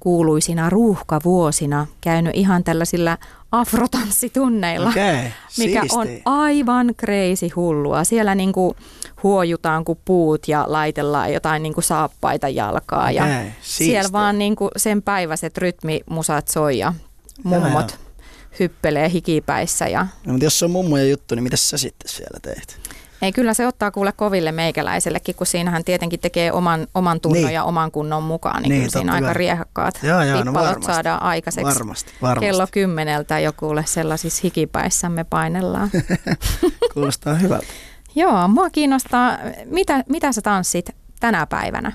Speaker 2: kuuluisina ruuhkavuosina käynyt ihan tällaisilla afrotanssitunneilla.
Speaker 3: Okei,
Speaker 2: mikä on
Speaker 3: siistiä.
Speaker 2: aivan crazy hullua. Siellä niinku huojutaan kuin puut ja laitellaan jotain niinku saappaita jalkaa. Ja
Speaker 3: Okei,
Speaker 2: siellä vaan niinku sen päiväiset rytmimusat soi ja mummot
Speaker 3: Joo,
Speaker 2: hyppelee hikipäissä. Ja...
Speaker 3: No, mutta jos se on mummojen juttu, niin mitä sä sitten siellä teet?
Speaker 2: Ei, kyllä se ottaa kuule koville meikäläisellekin, kun siinähän tietenkin tekee oman, oman tunnon
Speaker 3: Niin.
Speaker 2: ja oman kunnon mukaan, niin,
Speaker 3: Niin,
Speaker 2: kyllä siinä aika
Speaker 3: kai.
Speaker 2: riehakkaat
Speaker 3: Joo, joo, no varmasti.
Speaker 2: saadaan aikaiseksi.
Speaker 3: Varmasti, varmasti.
Speaker 2: Kello kymmeneltä jokulle sellaisissa hikipäissämme painellaan.
Speaker 3: Kuulostaa hyvältä.
Speaker 2: Joo, mua kiinnostaa, mitä, mitä sä tanssit tänä päivänä?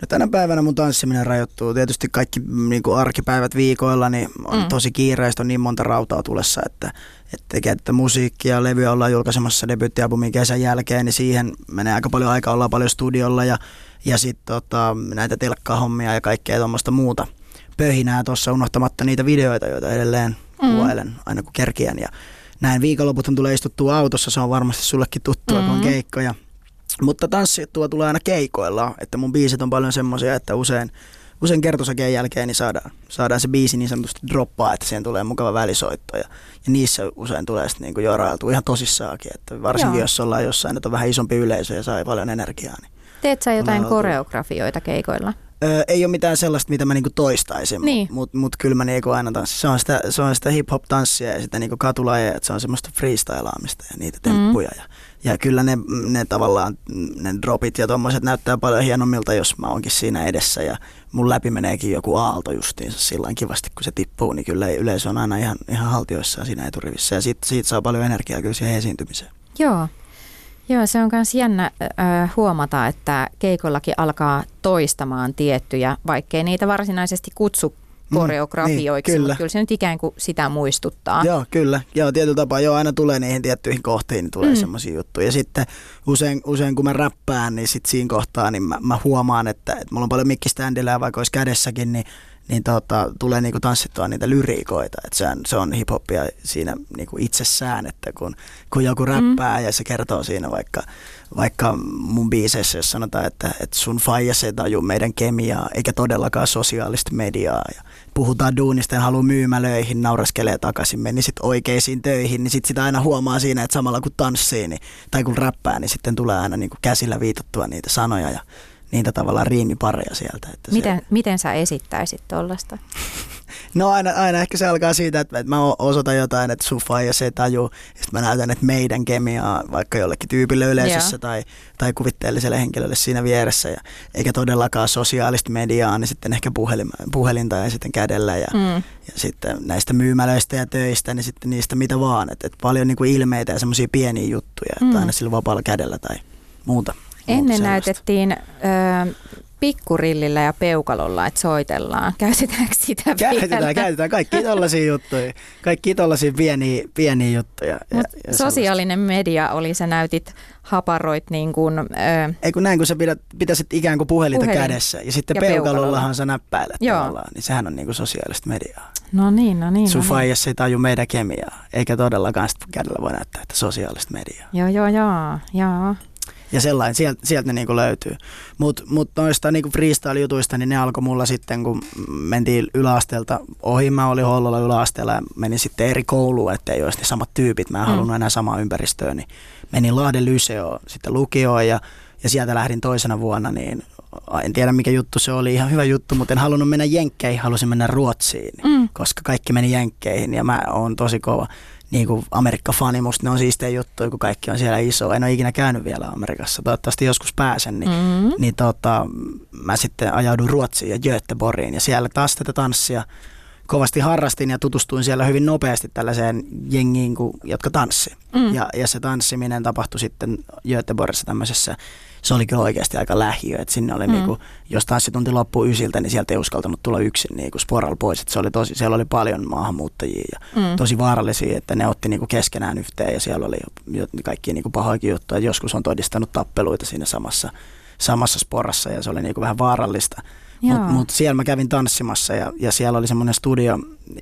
Speaker 3: No tänä päivänä mun tanssiminen rajoittuu. Tietysti kaikki niin kuin arkipäivät viikoilla niin on
Speaker 2: Mm.
Speaker 3: mm. tosi kiireistä, on niin monta rautaa tulessa, että, että tekee tätä musiikkia ja levyä ollaan julkaisemassa debyyttialbumin kesän jälkeen, niin siihen menee aika paljon aikaa, ollaan paljon studiolla ja, ja sitten tota, näitä telkkahommia ja kaikkea tuommoista muuta pöhinää tuossa unohtamatta niitä videoita, joita edelleen
Speaker 2: Mm.
Speaker 3: mm. kuvailen aina kun kerkiän ja näin viikonloputhan tulee istuttua autossa, se on varmasti sullekin tuttua, mm. kun on
Speaker 2: Mm.
Speaker 3: keikkoja. Mutta tanssittua tulee aina keikoilla, että mun biisit on paljon semmoisia, että usein, usein kertosakeen jälkeen niin saadaan, saadaan se biisi niin sanotusti droppaa, että siihen tulee mukava välisoitto ja, ja niissä usein tulee sitten niinku jorailtua ihan tosissaakin, että varsinkin
Speaker 2: Joo.
Speaker 3: jos ollaan jossain, että on vähän isompi yleisö ja saa paljon energiaa. Niin.
Speaker 2: Teet sä jotain koreografioita keikoilla?
Speaker 3: Öö, ei ole mitään sellaista, mitä mä niinku toistaisin,
Speaker 2: Niin.
Speaker 3: mutta mut kyllä mä niinku aina tanssin. Se on sitä, se on sitä hip-hop-tanssia ja sitä niinku katulajeja, että se on semmoista freestylaamista ja niitä temppuja. Ja, ja kyllä ne, ne tavallaan, ne dropit ja tommoset näyttää paljon hienommilta, jos mä oonkin siinä edessä ja mun läpi meneekin joku aalto justiinsa sillä kivasti, kun se tippuu, niin kyllä yleisö on aina ihan, ihan haltioissaan siinä eturivissä ja siitä, siitä saa paljon energiaa kyllä siihen esiintymiseen.
Speaker 2: Joo. Joo, se on myös jännä äh, huomata, että keikollakin alkaa toistamaan tiettyjä, vaikkei niitä varsinaisesti kutsu koreografioiksi,
Speaker 3: niin, kyllä.
Speaker 2: mutta kyllä se nyt ikään kuin sitä muistuttaa.
Speaker 3: Joo, kyllä. Joo, tietyllä tapaa. Joo, aina tulee niihin tiettyihin kohtiin, niin tulee
Speaker 2: Mm.
Speaker 3: mm. semmoisia juttuja. Ja sitten usein, usein kun mä räppään, niin sit siinä kohtaa niin mä, mä huomaan, että, että mulla on paljon mikkiständillä ja vaikka olisi kädessäkin, niin niin tota, tulee niinku tanssittua niitä lyriikoita. Et se on, se on hip-hopia siinä niinku itsessään, että kun, kun joku räppää mm. ja se kertoo siinä vaikka, vaikka mun biiseissä, jos sanotaan, että, että sun faijas ei taju meidän kemiaa, eikä todellakaan sosiaalista mediaa. Ja puhutaan duunista ja haluaa myymälöihin, nauraskelee takaisin, meni sitten oikeisiin töihin, niin sitten sitä aina huomaa siinä, että samalla kun tanssii niin, tai kun räppää, niin sitten tulee aina niinku käsillä viitattua niitä sanoja ja niitä tavallaan riimipareja sieltä. Että se-
Speaker 2: Miten, miten sä esittäisit tuollaista?
Speaker 3: No aina, aina ehkä se alkaa siitä, että, mä osoitan jotain, että sun faija se tajuu, ja sitten mä näytän, että meidän kemiaa vaikka jollekin tyypille yleisössä
Speaker 2: Joo.
Speaker 3: tai, tai kuvitteelliselle henkilölle siinä vieressä, ja eikä todellakaan sosiaalista mediaa, niin sitten ehkä puhelin, puhelinta ja sitten kädellä ja,
Speaker 2: Mm.
Speaker 3: ja sitten näistä myymälöistä ja töistä, niin sitten niistä mitä vaan, että, että paljon niin kuin ilmeitä ja semmoisia pieniä juttuja, että
Speaker 2: Mm.
Speaker 3: aina sillä vapaalla kädellä tai muuta.
Speaker 2: Ennen
Speaker 3: sellaista.
Speaker 2: näytettiin ö, pikkurillillä ja peukalolla, että soitellaan. Käytetäänkö sitä vielä?
Speaker 3: Käytetään, käytetään kaikki tollaisia juttuja, kaikki tollaisia pieniä, pieniä juttuja. Ja- ja sellaista.
Speaker 2: sosiaalinen media oli, sä näytit, haparoit niin kuin, ö,
Speaker 3: Ei kun näin, kun sä pidät, pitäisit ikään kuin puhelinta
Speaker 2: Puhelin.
Speaker 3: kädessä ja sitten
Speaker 2: Ja
Speaker 3: peukalollahan
Speaker 2: peukalolla.
Speaker 3: sä näppäilet
Speaker 2: Joo.
Speaker 3: tavallaan, niin sehän on niinku sosiaalista mediaa.
Speaker 2: no niin, no niin.
Speaker 3: Sun
Speaker 2: no niin.
Speaker 3: ei taju meidän kemiaa, eikä todellakaan sitä kädellä voi näyttää, että sosiaalista mediaa.
Speaker 2: Joo, joo, joo, joo.
Speaker 3: Ja sellainen, sieltä, sieltä ne niinku löytyy. Mutta mut noista niinku freestyle-jutuista, niin ne alkoi mulla sitten, kun mentiin yläasteelta ohi. Mä olin Hollolla yläasteella ja menin sitten eri kouluun, ettei olisi ne samat tyypit. Mä en
Speaker 2: Mm.
Speaker 3: halunnut enää samaa ympäristöä, niin menin Lahden Lyseoon, sitten lukioon ja, ja sieltä lähdin toisena vuonna, niin en tiedä mikä juttu se oli, ihan hyvä juttu, mutta en halunnut mennä Jenkkeihin, halusin mennä Ruotsiin,
Speaker 2: Mm.
Speaker 3: koska kaikki meni Jenkkeihin ja mä oon tosi kova niin kuin Amerikka-fani, musta ne on siistejä juttuja, kun kaikki on siellä iso. En ole ikinä käynyt vielä Amerikassa, toivottavasti joskus pääsen, niin,
Speaker 2: Mm.
Speaker 3: niin tota, mä sitten ajaudun Ruotsiin ja Göteborgiin ja siellä taas tätä tanssia kovasti harrastin ja tutustuin siellä hyvin nopeasti tällaiseen jengiin, ku- jotka tanssi.
Speaker 2: Mm.
Speaker 3: Ja, ja se tanssiminen tapahtui sitten Göteborgissa tämmöisessä, se oli kyllä oikeasti aika lähiö, että sinne oli
Speaker 2: Mm.
Speaker 3: niinku, jos tanssitunti loppui ysiltä, niin sieltä ei uskaltanut tulla yksin niinku sporalla pois, että se oli tosi, siellä oli paljon maahanmuuttajia ja
Speaker 2: Mm.
Speaker 3: tosi vaarallisia, että ne otti niinku keskenään yhteen ja siellä oli jo kaikki niinku pahoikin juttuja. Joskus on todistanut tappeluita siinä samassa, samassa sporassa ja se oli niinku vähän vaarallista. Mutta mut siellä mä kävin tanssimassa ja, ja siellä oli semmoinen studio,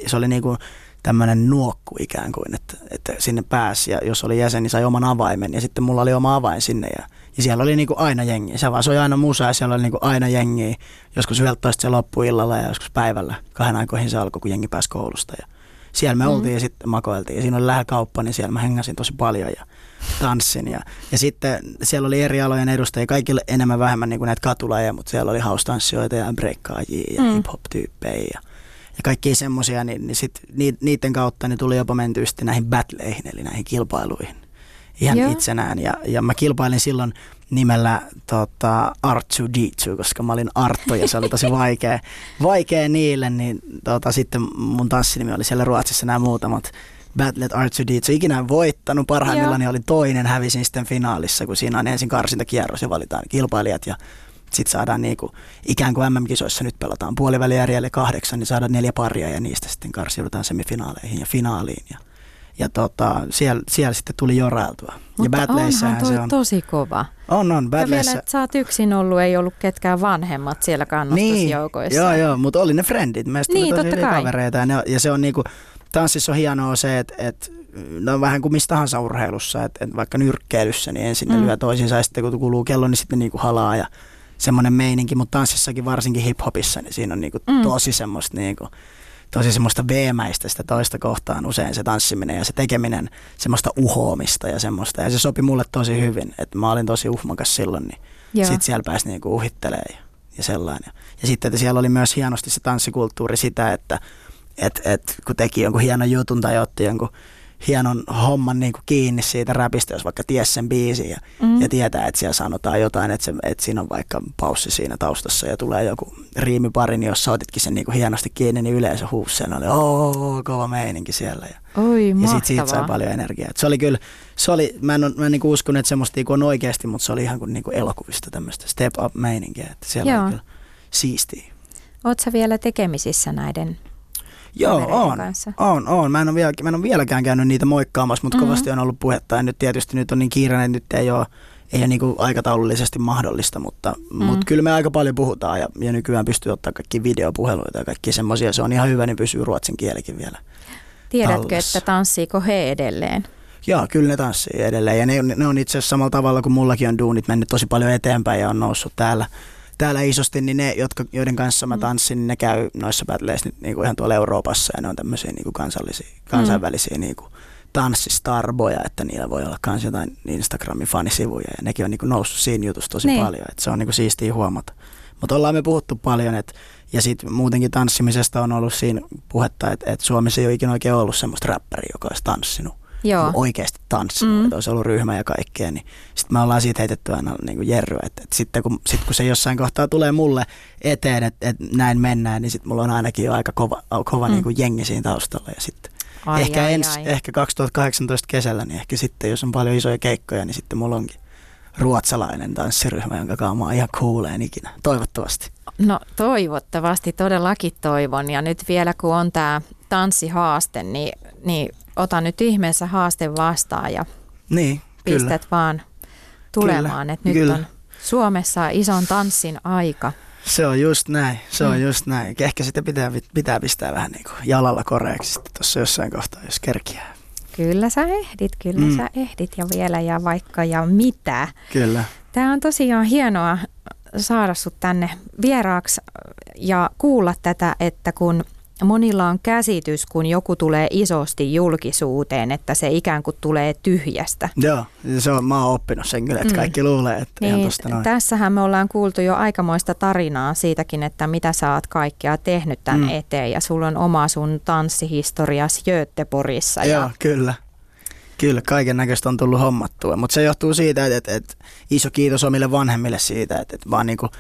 Speaker 3: se oli niinku tämmöinen nuokku ikään kuin, että, että sinne pääsi ja jos oli jäsen, niin sai oman avaimen ja sitten mulla oli oma avain sinne ja, ja siellä oli niinku aina jengi. Se vaan soi aina musa ja siellä oli niinku aina jengi. Joskus 11 se loppui illalla ja joskus päivällä. Kahden aikoihin se alkoi, kun jengi pääsi koulusta. Ja siellä me
Speaker 2: Mm.
Speaker 3: oltiin ja sitten makoiltiin. Ja siinä oli lähellä kauppa, niin siellä mä hengäsin tosi paljon ja tanssin. Ja, ja sitten siellä oli eri alojen edustajia, kaikille enemmän vähemmän niin kuin näitä katulajeja, mutta siellä oli haustanssijoita ja breikkaajia ja
Speaker 2: Mm.
Speaker 3: hip-hop-tyyppejä ja, ja kaikkia semmoisia, niin, niin sit ni- niiden kautta niin tuli jopa menty sitten näihin battleihin, eli näihin kilpailuihin ihan
Speaker 2: Joo.
Speaker 3: Itsenään. Ja, ja mä kilpailin silloin nimellä tota, Artsu Ditsu, koska mä olin Arttu ja se oli tosi vaikea, vaikea niille, niin tota, sitten mun tanssinimi oli siellä Ruotsissa nämä muutamat Battlet Artsu Ditsu. Ikinä en voittanut, parhaimmillaan niin oli toinen, hävisin sitten finaalissa, kun siinä on ensin karsintakierros ja valitaan kilpailijat ja sitten saadaan niinku, ikään kuin MM-kisoissa nyt pelataan puolivälijärjelle kahdeksan, niin saadaan neljä paria ja niistä sitten karsiudutaan semifinaaleihin ja finaaliin. Ja, ja tota, siellä, siellä sitten tuli jorailtua. ja
Speaker 2: Mutta onhan
Speaker 3: Battleissähän
Speaker 2: toi
Speaker 3: se on.
Speaker 2: tosi kova.
Speaker 3: On, on.
Speaker 2: Ja vielä, että sä oot yksin ollut, ei ollut ketkään vanhemmat siellä kannustusjoukoissa.
Speaker 3: Niin, joo, joo, mutta oli ne frendit. Meistä
Speaker 2: Niin,
Speaker 3: tuli tosi
Speaker 2: totta
Speaker 3: hyviä
Speaker 2: kai.
Speaker 3: kavereita. Ja, ne, ja se on niinku, tanssissa on hienoa se, että et, no vähän kuin missä tahansa urheilussa, että et vaikka nyrkkeilyssä, niin ensin ne
Speaker 2: Mm.
Speaker 3: lyö toisiinsa ja sitten kun kuluu kello, niin sitten niinku halaa ja semmoinen meininki, mutta tanssissakin varsinkin hiphopissa, niin siinä on niinku
Speaker 2: Mm.
Speaker 3: tosi semmoista niinku, tosi semmoista veemäistä sitä toista kohtaan usein se tanssiminen ja se tekeminen, semmoista uhoamista ja semmoista. Ja se sopi mulle tosi hyvin, että mä olin tosi uhmakas silloin, niin sitten siellä pääsi niinku uhittelee ja, ja sellainen. Ja sitten että siellä oli myös hienosti se tanssikulttuuri sitä, että et, et, kun teki jonkun hienon jutun tai otti jonkun hienon homman niin kuin kiinni siitä räpistä, jos vaikka ties sen biisin ja, mm. ja tietää, että siellä sanotaan jotain, että, se, että siinä on vaikka paussi siinä taustassa ja tulee joku riimipari, niin jos sä otitkin sen niin kuin hienosti kiinni, niin yleensä huusi oli oo, kova meininki siellä. Ja,
Speaker 2: Oi,
Speaker 3: ja sit siitä sai paljon energiaa. Et se oli kyllä, se oli, mä en, mä en niin uskon, että semmoista niin on oikeasti, mutta se oli ihan kuin, niin kuin elokuvista tämmöistä step up meininkiä, että siellä
Speaker 2: Joo.
Speaker 3: oli kyllä siistiä.
Speaker 2: Oot sä vielä tekemisissä näiden
Speaker 3: Joo, on.
Speaker 2: kanssa?
Speaker 3: On, on. Mä en, ole vielä, mä en ole vieläkään käynyt niitä moikkaamassa, mutta
Speaker 2: Mhm.
Speaker 3: mm-hmm. kovasti on ollut puhetta. Ja nyt tietysti nyt on niin kiireinen, että nyt ei ole, ei ole niinku aikataulullisesti mahdollista, mutta,
Speaker 2: Mm.
Speaker 3: mm. mutta kyllä me aika paljon puhutaan ja, ja nykyään pystyy ottaa kaikki videopuheluita ja kaikki semmoisia. Se on ihan hyvä, niin pysyy ruotsin kielikin vielä.
Speaker 2: Tiedätkö,
Speaker 3: tallessa.
Speaker 2: että tanssiiko he edelleen?
Speaker 3: Joo, kyllä ne tanssii edelleen ja ne, ne on itse asiassa samalla tavalla kuin mullakin on duunit mennyt tosi paljon eteenpäin ja on noussut täällä, täällä isosti, niin ne, jotka, joiden kanssa mä tanssin, niin ne käy noissa battleissa nyt niin kuin ihan tuolla Euroopassa ja ne on tämmöisiä niin kuin kansallisia, kansainvälisiä niin kuin tanssistarboja, että niillä voi olla myös jotain Instagramin fanisivuja ja nekin on niin kuin noussut siinä jutussa tosi
Speaker 2: Niin.
Speaker 3: paljon, että se on niin kuin siistiä huomata. Mutta ollaan me puhuttu paljon, että ja sitten muutenkin tanssimisesta on ollut siinä puhetta, että, että Suomessa ei ole ikinä oikein ollut semmoista räppäriä, joka olisi tanssinut
Speaker 2: Joo.
Speaker 3: oikeasti tanssinut,
Speaker 2: Mm.
Speaker 3: että olisi ollut ryhmä ja kaikkea, niin sitten me ollaan siitä heitetty aina niin kuin jerryä, että, että sitten kun, sit kun se jossain kohtaa tulee mulle eteen, että, että näin mennään, niin sitten mulla on ainakin jo aika kova, kova
Speaker 2: Mm.
Speaker 3: mm. niin kuin jengi siinä taustalla ja sitten
Speaker 2: Ai,
Speaker 3: ehkä,
Speaker 2: ai,
Speaker 3: ens,
Speaker 2: ai.
Speaker 3: ehkä 2018 kesällä, niin ehkä sitten jos on paljon isoja keikkoja, niin sitten mulla onkin ruotsalainen tanssiryhmä, jonka kanssa mä oon ihan kuuleen ikinä, toivottavasti.
Speaker 2: No toivottavasti, todellakin toivon. Ja nyt vielä kun on tämä tanssihaaste, niin, niin ota nyt ihmeessä haaste vastaan ja
Speaker 3: Niin, kyllä.
Speaker 2: pistät vaan tulemaan. Että nyt
Speaker 3: kyllä.
Speaker 2: on Suomessa ison tanssin aika.
Speaker 3: Se on just näin, se on
Speaker 2: Mm.
Speaker 3: just näin. Ehkä sitä pitää, pitää pistää vähän niin kuin jalalla koreaksi tuossa jossain kohtaa, jos kerkiää.
Speaker 2: Kyllä sä ehdit, kyllä. Mm. sä ehdit ja vielä ja vaikka ja mitä.
Speaker 3: Kyllä.
Speaker 2: Tämä on tosiaan hienoa saada sut tänne vieraaksi ja kuulla tätä, että kun monilla on käsitys, kun joku tulee isosti julkisuuteen, että se ikään kuin tulee tyhjästä.
Speaker 3: Joo, se on, mä oon oppinut sen kyllä, että
Speaker 2: Mm.
Speaker 3: kaikki luulee, että ihan
Speaker 2: Niin,
Speaker 3: tosta noin.
Speaker 2: tässähän me ollaan kuultu jo aikamoista tarinaa siitäkin, että mitä sä oot kaikkea tehnyt tämän mm.
Speaker 3: Mm.
Speaker 2: eteen ja sulla on oma sun tanssihistorias Göteborgissa.
Speaker 3: Joo,
Speaker 2: Ja,
Speaker 3: kyllä. Kyllä, kaiken näköistä on tullut hommattua, mutta se johtuu siitä, että, että, että iso kiitos omille vanhemmille siitä, että, että vaan niin kuin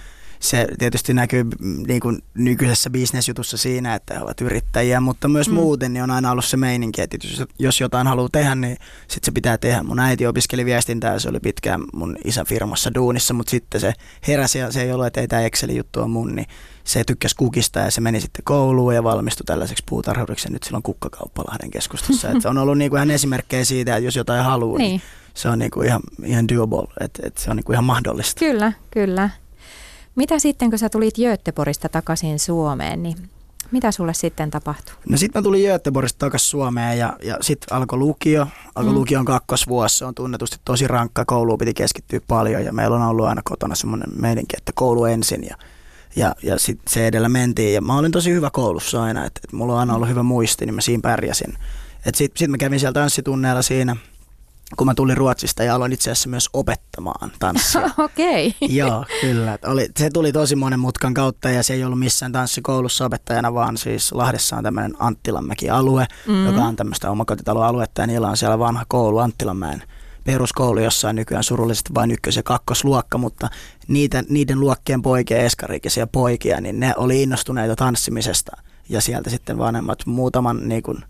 Speaker 3: se tietysti näkyy mm, niin kuin nykyisessä bisnesjutussa siinä, että he ovat yrittäjiä, mutta myös
Speaker 2: Mm.
Speaker 3: muuten niin on aina ollut se meininki, että jos, jotain haluaa tehdä, niin sitten se pitää tehdä. Mun äiti opiskeli viestintää ja se oli pitkään mun isän firmassa duunissa, mutta sitten se heräsi ja se ei ollut, että ei tämä Excelin juttu on mun, niin se tykkäsi kukista ja se meni sitten kouluun ja valmistui tällaiseksi puutarhuriksi ja nyt sillä on kukkakauppa Lahden keskustassa. että on ollut niin kuin ihan esimerkkejä siitä, että jos jotain haluaa, niin,
Speaker 2: niin,
Speaker 3: se on niin kuin ihan, ihan doable, että, että se on niin kuin ihan mahdollista.
Speaker 2: kyllä, kyllä. Mitä sitten, kun sä tulit Göteborgista takaisin Suomeen, niin mitä sulle sitten tapahtui?
Speaker 3: No sitten mä tulin Göteborgista takaisin Suomeen ja, ja sitten alkoi lukio. Alkoi
Speaker 2: Mm.
Speaker 3: lukion kakkosvuosi. Se on tunnetusti tosi rankka. Kouluun piti keskittyä paljon ja meillä on ollut aina kotona semmoinen meidänkin, että koulu ensin ja, ja, ja sitten se edellä mentiin. Ja mä olin tosi hyvä koulussa aina, että, että mulla on aina ollut hyvä muisti, niin mä siinä pärjäsin. Sitten sit mä kävin siellä tanssitunneilla siinä, kun mä tulin Ruotsista ja aloin itse asiassa myös opettamaan tanssia.
Speaker 2: Okei.
Speaker 3: Joo, kyllä. Oli, se tuli tosi monen mutkan kautta ja se ei ollut missään tanssikoulussa opettajana, vaan siis Lahdessa on tämmöinen Anttilanmäki-alue,
Speaker 2: Mm.
Speaker 3: mm. joka on tämmöistä omakotitaloaluetta ja niillä on siellä vanha koulu Anttilanmäen peruskoulu, jossa on nykyään surullisesti vain ykkös- ja kakkosluokka, mutta niitä, niiden luokkien poikia, eskariikisia poikia, niin ne oli innostuneita tanssimisesta. Ja sieltä sitten vanhemmat muutaman niin kuin,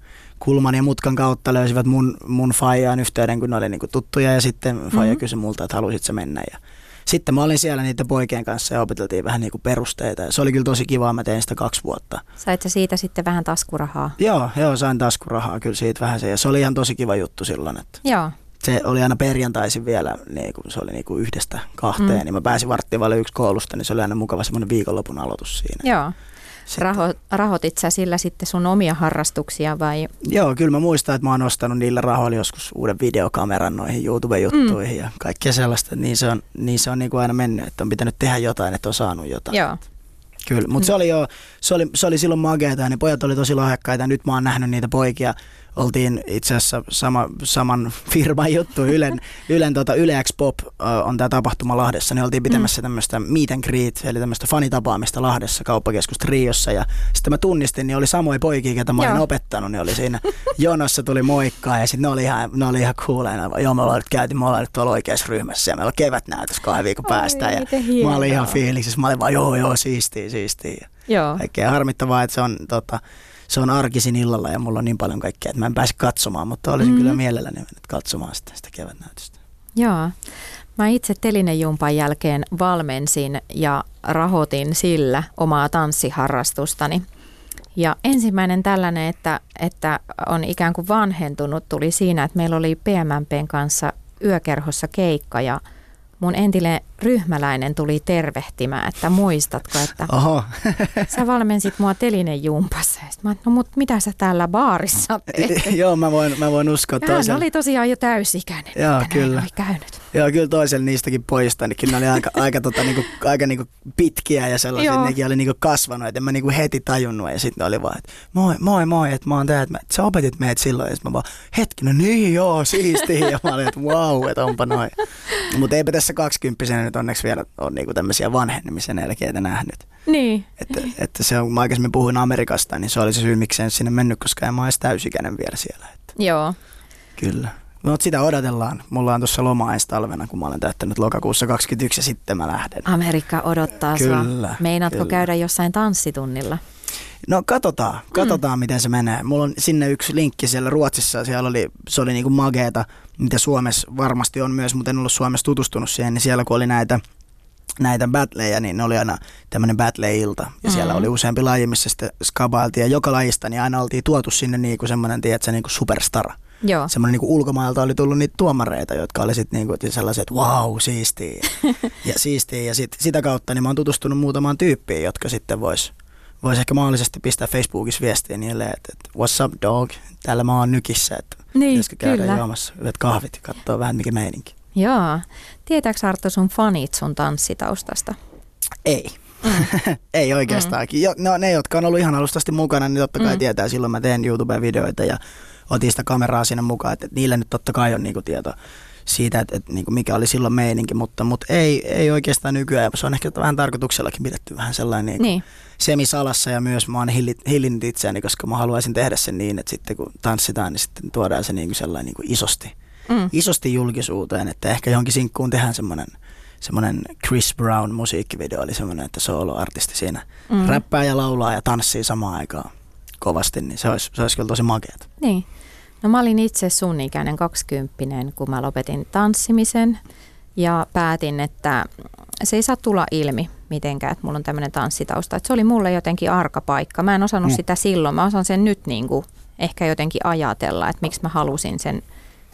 Speaker 3: kulman ja mutkan kautta löysivät mun, mun faijaan yhteyden, kun ne oli niin kuin, tuttuja ja sitten faija
Speaker 2: Mhm.
Speaker 3: kysyi multa, että halusit sä mennä. Ja sitten mä olin siellä niiden poikien kanssa ja opeteltiin vähän niin kuin perusteita. Ja se oli kyllä tosi kivaa, mä tein sitä kaksi vuotta.
Speaker 2: Sait sä siitä sitten vähän taskurahaa?
Speaker 3: Joo, joo, sain taskurahaa kyllä siitä vähän se. Ja se oli ihan tosi kiva juttu silloin, että
Speaker 2: Joo.
Speaker 3: se oli aina perjantaisin vielä, niin kuin, se oli niin kuin yhdestä kahteen,
Speaker 2: Mm.
Speaker 3: mm. niin mä pääsin varttiin vaille yksi koulusta, niin se oli aina mukava semmoinen viikonlopun aloitus siinä.
Speaker 2: Joo. Raho, rahoitit sä sillä sitten sun omia harrastuksia vai?
Speaker 3: Joo, kyllä mä muistan, että mä oon ostanut niillä rahoilla joskus uuden videokameran noihin YouTube-juttuihin mm. ja kaikkea sellaista. Niin se on, niin se on niin kuin aina mennyt, että on pitänyt tehdä jotain, että on saanut jotain.
Speaker 2: Joo.
Speaker 3: Kyllä, mutta se oli jo, se oli, se oli silloin mageeta ja ne pojat oli tosi lahjakkaita ja nyt mä oon nähnyt niitä poikia oltiin itse asiassa sama, saman firman juttu, Ylen, Ylen tota, Yle X Pop on tämä tapahtuma Lahdessa, niin oltiin pitämässä mm. tämmöistä meet and greet, eli tämmöistä fanitapaamista Lahdessa kauppakeskus Triossa, ja sitten mä tunnistin, niin oli samoja poikia, ketä mä olin
Speaker 2: Joo.
Speaker 3: opettanut, niin oli siinä jonossa tuli moikkaa, ja sitten ne oli ihan, ne oli ihan cooleina, joo me ollaan nyt käyty, me ollaan nyt tuolla oikeassa ryhmässä, ja meillä on kevätnäytös kahden viikon päästä, ja
Speaker 2: miten
Speaker 3: mä olin ihan fiiliksissä, mä olin vaan joo joo, siistiä, siistiä.
Speaker 2: Joo.
Speaker 3: Kaikkea harmittavaa, että se on, tota, se on arkisin illalla ja mulla on niin paljon kaikkea, että mä en pääse katsomaan, mutta olisin
Speaker 2: Mhm.
Speaker 3: mm. kyllä mielelläni mennyt katsomaan sitä, sitä kevätnäytöstä.
Speaker 2: Joo. Mä itse telinejumpan jälkeen valmensin ja rahoitin sillä omaa tanssiharrastustani. Ja ensimmäinen tällainen, että, että on ikään kuin vanhentunut, tuli siinä, että meillä oli PMMPn kanssa yökerhossa keikka ja mun entinen ryhmäläinen tuli tervehtimään, että muistatko, että
Speaker 3: Oho,
Speaker 2: sä valmensit mua telinejumpassa. Ja sit mä, no mut mitä sä täällä baarissa teet?
Speaker 3: joo mä voin, mä voin uskoa
Speaker 2: Hän
Speaker 3: toisella.
Speaker 2: oli tosiaan jo täysikäinen,
Speaker 3: Joo,
Speaker 2: että näin
Speaker 3: kyllä.
Speaker 2: oli käynyt.
Speaker 3: Joo, kyllä toisella niistäkin pojista, niin ne oli aika, aika, tota, niinku, aika niinku pitkiä ja sellaisia,
Speaker 2: Joo.
Speaker 3: nekin oli niinku kasvanut, että en mä niinku heti tajunnut ja sitten oli vaan, että moi, moi, moi, että mä oon tää, että sä opetit meidät silloin ja sitten mä vaan, hetki, no niin joo, siistiä ja mä olin, että wow, että onpa noin. Mutta eipä tässä kaksikymppisenä nyt onneksi vielä ole niinku tämmöisiä vanhenemisen elkeitä nähnyt.
Speaker 2: Niin,
Speaker 3: Että, että se on, kun mä aikaisemmin puhuin Amerikasta, niin se oli se syy, miksi en sinne mennyt, koska en mä edes täysikäinen vielä siellä. Että,
Speaker 2: joo.
Speaker 3: kyllä. Mutta sitä odotellaan. Mulla on tuossa loma ensi talvena, kun mä olen täyttänyt lokakuussa 21 ja sitten mä lähden.
Speaker 2: Amerikka odottaa
Speaker 3: Kyllä,
Speaker 2: sua. Meinaatko
Speaker 3: kyllä.
Speaker 2: käydä jossain tanssitunnilla?
Speaker 3: No katsotaan, katsotaan mm. miten se menee. Mulla on sinne yksi linkki siellä Ruotsissa, siellä oli, se oli niinku mageeta, mitä Suomessa varmasti on myös, mutta en ollut Suomessa tutustunut siihen, niin siellä kun oli näitä näitä battleja, niin ne oli aina tämmöinen battle-ilta. Ja siellä
Speaker 2: Mm.
Speaker 3: oli useampi laji, missä sitten skabailtiin. Ja joka lajista niin aina oltiin tuotu sinne niinku semmoinen, tiedätkö, niinku superstara.
Speaker 2: Joo.
Speaker 3: Semmoinen niinku ulkomailta oli tullut niitä tuomareita, jotka oli sitten niinku sellaiset, että wow, siistiä. ja siistiä. Ja sit, sitä kautta niin mä oon tutustunut muutamaan tyyppiin, jotka sitten vois, vois ehkä mahdollisesti pistää Facebookissa viestiä niille, että, että what's up dog, täällä mä oon nykissä, että
Speaker 2: Niin,
Speaker 3: pitäisikö käydä
Speaker 2: kyllä.
Speaker 3: juomassa yhdet kahvit ja katsoa vähän mikä meininki.
Speaker 2: Joo. Tietääks Arto sun fanit sun tanssitaustasta?
Speaker 3: Ei. Ei oikeastaan. Mm. Jo, no, ne, jotka on ollut ihan alusta asti mukana, niin totta kai
Speaker 2: Mm.
Speaker 3: mm. tietää. Silloin mä teen YouTube-videoita ja otin sitä kameraa sinne mukaan. Että, niille nyt totta kai on niinku tieto siitä, että, että niinku mikä oli silloin meininki, mutta, mutta ei, ei oikeastaan nykyään. Se on ehkä vähän tarkoituksellakin pidetty vähän sellainen niinku
Speaker 2: Niin.
Speaker 3: semisalassa ja myös mä oon hillinnyt itseäni, koska mä haluaisin tehdä sen niin, että sitten kun tanssitaan, niin sitten tuodaan se niinku sellainen niinku isosti,
Speaker 2: Mm.
Speaker 3: isosti julkisuuteen, että ehkä johonkin sinkkuun tehdään semmoinen semmoinen Chris Brown musiikkivideo, eli semmoinen, että soloartisti siinä
Speaker 2: mm.
Speaker 3: räppää ja laulaa ja tanssii samaan aikaan kovasti, niin se olisi, se olisi kyllä tosi makeata.
Speaker 2: Niin. No mä olin itse sun ikäinen kaksikymppinen, kun mä lopetin tanssimisen ja päätin, että se ei saa tulla ilmi mitenkään, että mulla on tämmöinen tanssitausta. Että se oli mulle jotenkin arka paikka. Mä en osannut
Speaker 3: Mm.
Speaker 2: sitä silloin. Mä osaan sen nyt niin kuin ehkä jotenkin ajatella, että miksi mä halusin sen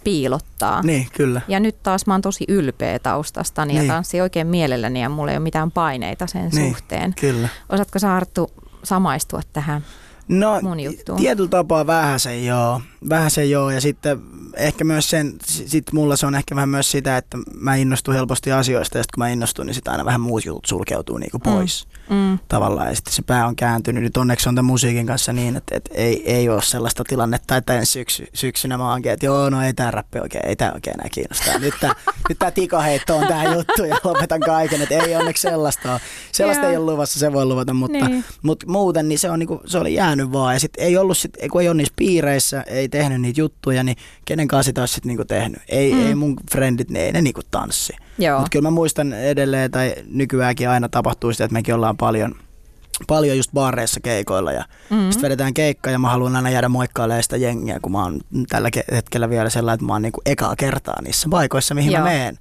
Speaker 2: piilottaa.
Speaker 3: Niin, kyllä.
Speaker 2: Ja nyt taas mä oon tosi ylpeä taustastani ja
Speaker 3: Niin.
Speaker 2: tanssi oikein mielelläni ja mulla ei ole mitään paineita sen
Speaker 3: Niin.
Speaker 2: suhteen.
Speaker 3: Kyllä.
Speaker 2: Osaatko sä Arttu samaistua tähän?
Speaker 3: No
Speaker 2: mun juttuun.
Speaker 3: tietyllä tapaa vähän se joo. Vähän se joo ja sitten ehkä myös sen, sit mulla se on ehkä vähän myös sitä, että mä innostun helposti asioista ja sitten kun mä innostun, niin sitten aina vähän muut jutut sulkeutuu niinku pois.
Speaker 2: Mm.
Speaker 3: tavallaan ja sitten se pää on kääntynyt. Nyt onneksi on tämän musiikin kanssa niin, että, että ei, ei ole sellaista tilannetta, että ensi syksy, syksynä mä oonkin, että joo, no ei tää räppi oikein, ei tää oikein enää kiinnostaa. Nyt tää, nyt tää tikaheitto on tää juttu ja lopetan kaiken, että ei onneksi sellaista ole. Sellaista
Speaker 2: Joo.
Speaker 3: ei ole luvassa, se voi luvata, mutta,
Speaker 2: Niin.
Speaker 3: mutta muuten niin se, on niinku, se oli jäänyt vaan ja sitten ei ollut, sit, kun ei ole niissä piireissä, ei tehnyt niitä juttuja, niin kenen kanssa sitä olisi sitten niinku tehnyt. Ei,
Speaker 2: Mm.
Speaker 3: ei mun frendit, ne ei ne niinku tanssi. Mutta kyllä mä muistan edelleen, tai nykyäänkin aina tapahtuu sitä, että mekin ollaan paljon, paljon just baareissa keikoilla ja
Speaker 2: Mm.
Speaker 3: mm. sitten vedetään keikka ja mä haluan aina jäädä moikkailemaan sitä jengiä, kun mä oon tällä ke- hetkellä vielä sellainen, että mä oon niinku ekaa kertaa niissä paikoissa, mihin
Speaker 2: Joo.
Speaker 3: mä meen.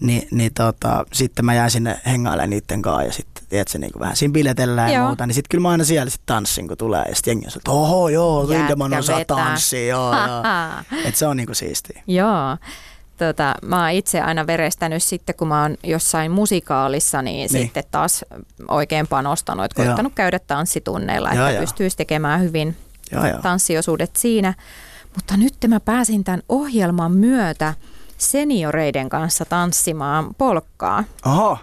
Speaker 3: Ni, niin tota, sitten mä jään sinne hengailemaan niiden kanssa ja sitten tiedätkö, niin vähän siinä biletellään ja
Speaker 2: Joo.
Speaker 3: muuta, niin sitten kyllä mä aina siellä sit tanssin, kun tulee ja sitten jengi on se, että oho joo, Lindemann osaa tanssia, joo, joo. Et se on niinku siistiä.
Speaker 2: Joo. Tota, mä oon itse aina verestänyt sitten, kun mä oon jossain musikaalissa, niin, niin.
Speaker 3: Niin.
Speaker 2: sitten taas oikein panostanut, että
Speaker 3: Joo.
Speaker 2: koittanut käydä tanssitunneilla,
Speaker 3: Joo,
Speaker 2: että
Speaker 3: joo.
Speaker 2: pystyisi tekemään hyvin
Speaker 3: Joo, joo.
Speaker 2: tanssiosuudet siinä. Mutta nyt mä pääsin tämän ohjelman myötä senioreiden kanssa tanssimaan polkkaa.
Speaker 3: Oho,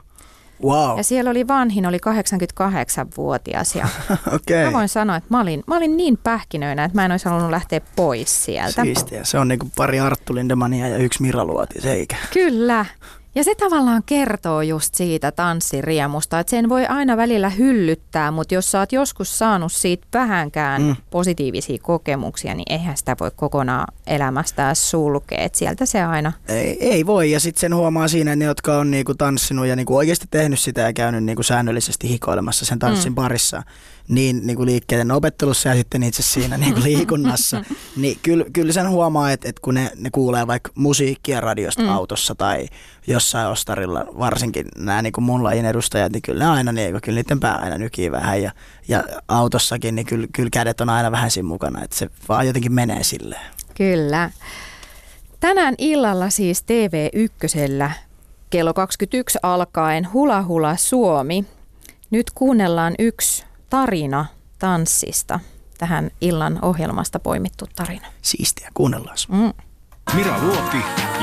Speaker 3: Wow,
Speaker 2: Ja siellä oli vanhin, oli 88-vuotias ja
Speaker 3: okei.
Speaker 2: mä voin sanoa, että mä olin, mä olin niin pähkinöinä, että mä en olisi halunnut lähteä pois sieltä.
Speaker 3: Siistiä. Se on niinku pari Arttu Lindemania ja yksi Mira Luoti, se eikä.
Speaker 2: Kyllä. Ja se tavallaan kertoo just siitä tanssiriemusta, että sen voi aina välillä hyllyttää, mutta jos sä oot joskus saanut siitä vähänkään
Speaker 3: Mm.
Speaker 2: positiivisia kokemuksia, niin eihän sitä voi kokonaan elämästään sulkea. Et sieltä se aina
Speaker 3: Ei, ei voi, ja sitten sen huomaa siinä, että ne, jotka on niinku tanssinut ja niinku oikeasti tehnyt sitä ja käynyt niinku säännöllisesti hikoilemassa sen tanssin mm. parissa, niin niinku liikkeiden opettelussa ja sitten itse siinä niinku liikunnassa, niin kyllä, kyllä sen huomaa, että, että kun ne, ne kuulee vaikka musiikkia radiosta mm. autossa tai jossain ostarilla, varsinkin nämä niinku mun lajin edustajat, niin kyllä ne aina, niinku, kyllä niiden pää aina nykii vähän ja, ja autossakin, niin kyllä, kyllä kädet on aina vähän siinä mukana, että se vaan jotenkin menee silleen.
Speaker 2: Kyllä. Tänään illalla siis TV1 kello 21 alkaen Hula Hula Suomi. Nyt kuunnellaan yksi tarina tanssista. Tähän illan ohjelmasta poimittu tarina.
Speaker 3: Siistiä, kuunnellaan.
Speaker 2: Mm.
Speaker 1: Mira Luoti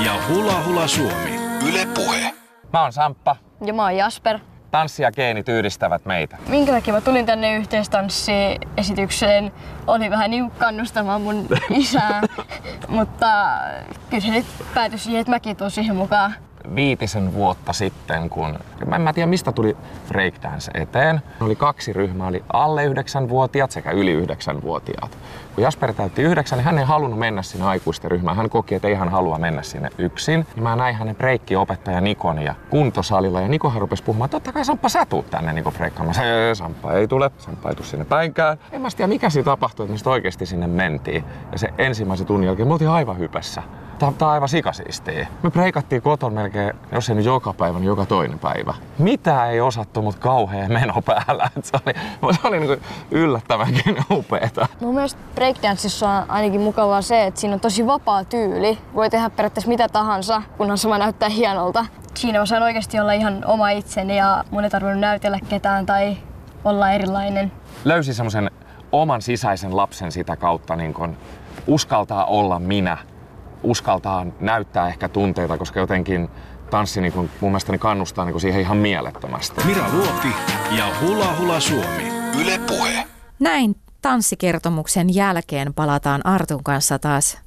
Speaker 1: ja Hula Hula Suomi. Yle Puhe.
Speaker 6: Mä oon Samppa.
Speaker 7: Ja mä oon Jasper.
Speaker 6: Tanssi ja geenit yhdistävät meitä.
Speaker 7: Minkä takia mä tulin tänne yhteistanssiesitykseen? Oli vähän niin kannustamaan mun isää, mutta kyllä se nyt päätyi siihen, että mäkin tuun siihen mukaan.
Speaker 6: Viitisen vuotta sitten, kun mä en mä tiedä mistä tuli breakdance eteen. Oli kaksi ryhmää, oli alle 9-vuotiaat sekä yli 9-vuotiaat. Kun Jasper täytti yhdeksän, niin hän ei halunnut mennä sinne aikuisten ryhmään. Hän koki, että ei hän halua mennä sinne yksin. Ja mä näin hänen breikkiopettaja Nikon ja kuntosalilla. Ja Nikohan rupesi puhumaan, totta kai Samppa sä tuut tänne Niko breikkaamaan. "Ei, Samppa ei tule, Samppa ei tule sinne päinkään. En mä tiedä mikä siinä tapahtui, että sit oikeasti sinne mentiin. Ja se ensimmäisen tunnin jälkeen me oltiin aivan hypässä. Tää, tää on aivan sikasiistiä. Me breikattiin koton melkein, jos ei nyt joka päivä, niin joka toinen päivä. Mitä ei osattu, mutta kauhea meno päällä. Et se oli, se oli niinku yllättävänkin upeeta.
Speaker 7: Mun mielestä breakdanceissa on ainakin mukavaa se, että siinä on tosi vapaa tyyli. Voi tehdä periaatteessa mitä tahansa, kunhan se vaan näyttää hienolta. Siinä mä saan oikeasti olla ihan oma itseni ja mun ei tarvinnut näytellä ketään tai olla erilainen.
Speaker 6: Löysin semmoisen oman sisäisen lapsen sitä kautta, niin kun uskaltaa olla minä, uskaltaa näyttää ehkä tunteita, koska jotenkin tanssi niin kun, mun mielestäni kannustaa niin kun siihen ihan mielettömästi.
Speaker 1: Mira Luoti ja Hula Hula Suomi. Yle Puhe.
Speaker 2: Näin tanssikertomuksen jälkeen palataan Artun kanssa taas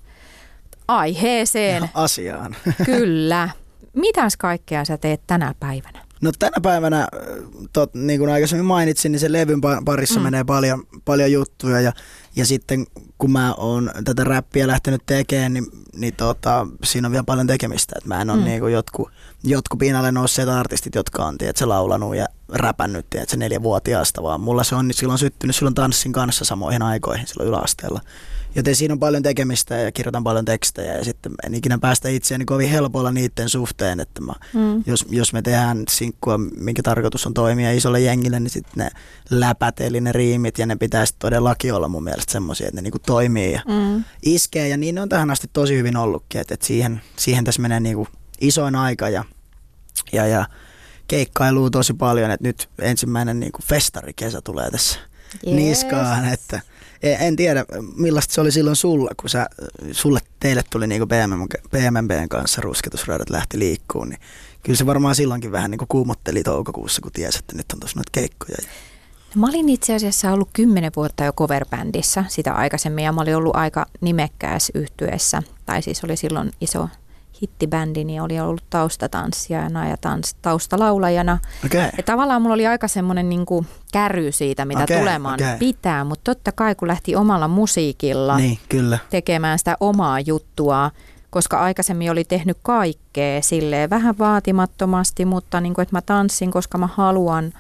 Speaker 2: aiheeseen.
Speaker 3: Asiaan.
Speaker 2: Kyllä. Mitäs kaikkea sä teet tänä päivänä?
Speaker 3: No tänä päivänä, äh, tot, niin kuin aikaisemmin mainitsin, niin sen levyn pa- parissa mm. menee paljon, paljon juttuja ja, ja sitten kun mä oon tätä räppiä lähtenyt tekemään, niin, niin tota, siinä on vielä paljon tekemistä. Et mä en ole mm. niin kuin jotkut, jotkut pinnalle nousseet artistit, jotka on tiedätkö, laulanut ja räpännyt tiedätkö, neljävuotiaasta, vaan mulla se on niin silloin syttynyt silloin tanssin kanssa samoihin aikoihin silloin yläasteella. Joten siinä on paljon tekemistä ja kirjoitan paljon tekstejä ja sitten en ikinä päästä itseäni kovin helpolla niiden suhteen, että mä, mm. jos, jos me tehdään sinkkua, minkä tarkoitus on toimia isolle jengille, niin sitten ne läpät eli ne riimit ja ne pitäisi todellakin olla mun mielestä semmoisia, että ne niinku toimii ja
Speaker 2: Mm.
Speaker 3: iskee ja niin ne on tähän asti tosi hyvin ollutkin, että, että siihen, siihen tässä menee niinku isoin aika ja, ja, ja keikkailuu tosi paljon, että nyt ensimmäinen niinku festarikesä tulee tässä
Speaker 2: Yes.
Speaker 3: niskaan, että en en tiedä millaista se oli silloin sulla, kun sä, sulle teille tuli niinku BMM, BMMBn kanssa rusketusradat lähti liikkuun, niin kyllä se varmaan silloinkin vähän niinku kuumotteli toukokuussa, kun tiesi, että nyt on tuossa noita keikkoja.
Speaker 2: Mä olin itse asiassa ollut kymmenen vuotta jo coverbändissä sitä aikaisemmin ja mä olin ollut aika nimekkäässä yhtyessä. Tai siis oli silloin iso hittibändi, niin oli ollut taustatanssijana ja tans, taustalaulajana.
Speaker 3: Okei.
Speaker 2: Ja tavallaan mulla oli aika semmoinen niin käry siitä, mitä
Speaker 3: Okei,
Speaker 2: tulemaan
Speaker 3: okei.
Speaker 2: pitää, mutta totta kai kun lähti omalla musiikilla
Speaker 3: Niin, kyllä.
Speaker 2: tekemään sitä omaa juttua, koska aikaisemmin oli tehnyt kaikkea silleen vähän vaatimattomasti, mutta niin kuin, että mä tanssin, koska mä haluan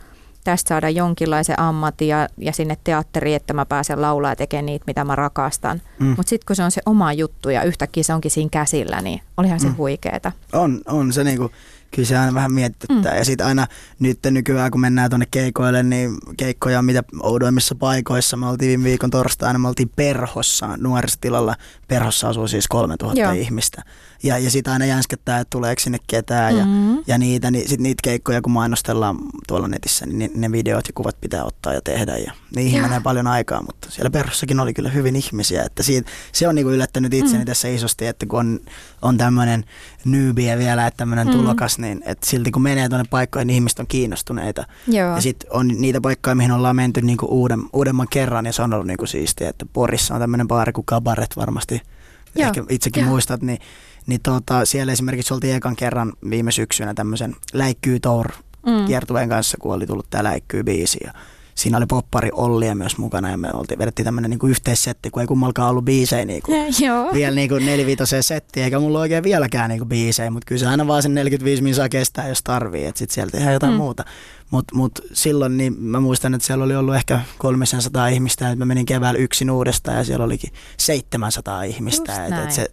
Speaker 2: tästä saada jonkinlaisen ammatin ja, ja sinne teatteriin, että mä pääsen laulaa ja tekemään niitä, mitä mä rakastan.
Speaker 3: Mm.
Speaker 2: Mutta sitten kun se on se oma juttu ja yhtäkkiä se onkin siinä käsillä, niin olihan se
Speaker 3: Mm.
Speaker 2: huikeeta.
Speaker 3: On, on se niinku, kyllä se aina vähän mietityttää. Mm. Ja sitten aina nyt nykyään, kun mennään tuonne keikoille, niin keikkoja on mitä oudoimmissa paikoissa. Me oltiin viime viikon torstaina, me oltiin Perhossa, nuorisotilalla. Perhossa asuu siis 3000
Speaker 2: Joo.
Speaker 3: ihmistä. Ja, ja sitä aina jänskettää, että tuleeko sinne ketään ja,
Speaker 2: Mhm.
Speaker 3: ja niitä, niin sit niitä keikkoja, kun mainostellaan tuolla netissä, niin ne, ne videot ja kuvat pitää ottaa ja tehdä. Ja niihin
Speaker 2: Joo.
Speaker 3: menee paljon aikaa, mutta siellä Perhossakin oli kyllä hyvin ihmisiä. Että siitä, se on niinku yllättänyt itseni
Speaker 2: Mm.
Speaker 3: tässä isosti, että kun on, on tämmöinen newbie vielä, että tämmöinen
Speaker 2: Mm.
Speaker 3: tulokas, niin että silti kun menee tuonne paikkoihin, niin ihmiset on kiinnostuneita.
Speaker 2: Joo.
Speaker 3: Ja sitten on niitä paikkoja, mihin ollaan menty niinku uuden, uudemman kerran ja se on ollut niinku siistiä, että Porissa on tämmöinen baari kuin Kabaret varmasti,
Speaker 2: Joo.
Speaker 3: ehkä itsekin
Speaker 2: Joo.
Speaker 3: muistat, niin, niin tota, siellä esimerkiksi oltiin ekan kerran viime syksynä tämmöisen Läikkyy Tour
Speaker 2: Mm.
Speaker 3: kiertueen kanssa, kun oli tullut tämä Läikkyy biisi ja siinä oli poppari Ollia myös mukana ja me oltiin, vedettiin tämmöinen niinku yhteissetti, kun ei kummalkaan ollut biisejä niinku
Speaker 2: Joo.
Speaker 3: vielä niinku nelivitoseen settiin, eikä mulla oikein vieläkään niinku biisejä, mutta kyllä se aina vaan sen 45 minsaa kestää, jos tarvii, että sitten sieltä tehdään jotain
Speaker 2: Mm.
Speaker 3: muuta. Mutta mut silloin niin mä muistan, että siellä oli ollut ehkä 300 ihmistä, että mä menin keväällä yksin uudestaan ja siellä olikin 700 ihmistä.
Speaker 2: Just
Speaker 3: Et, et se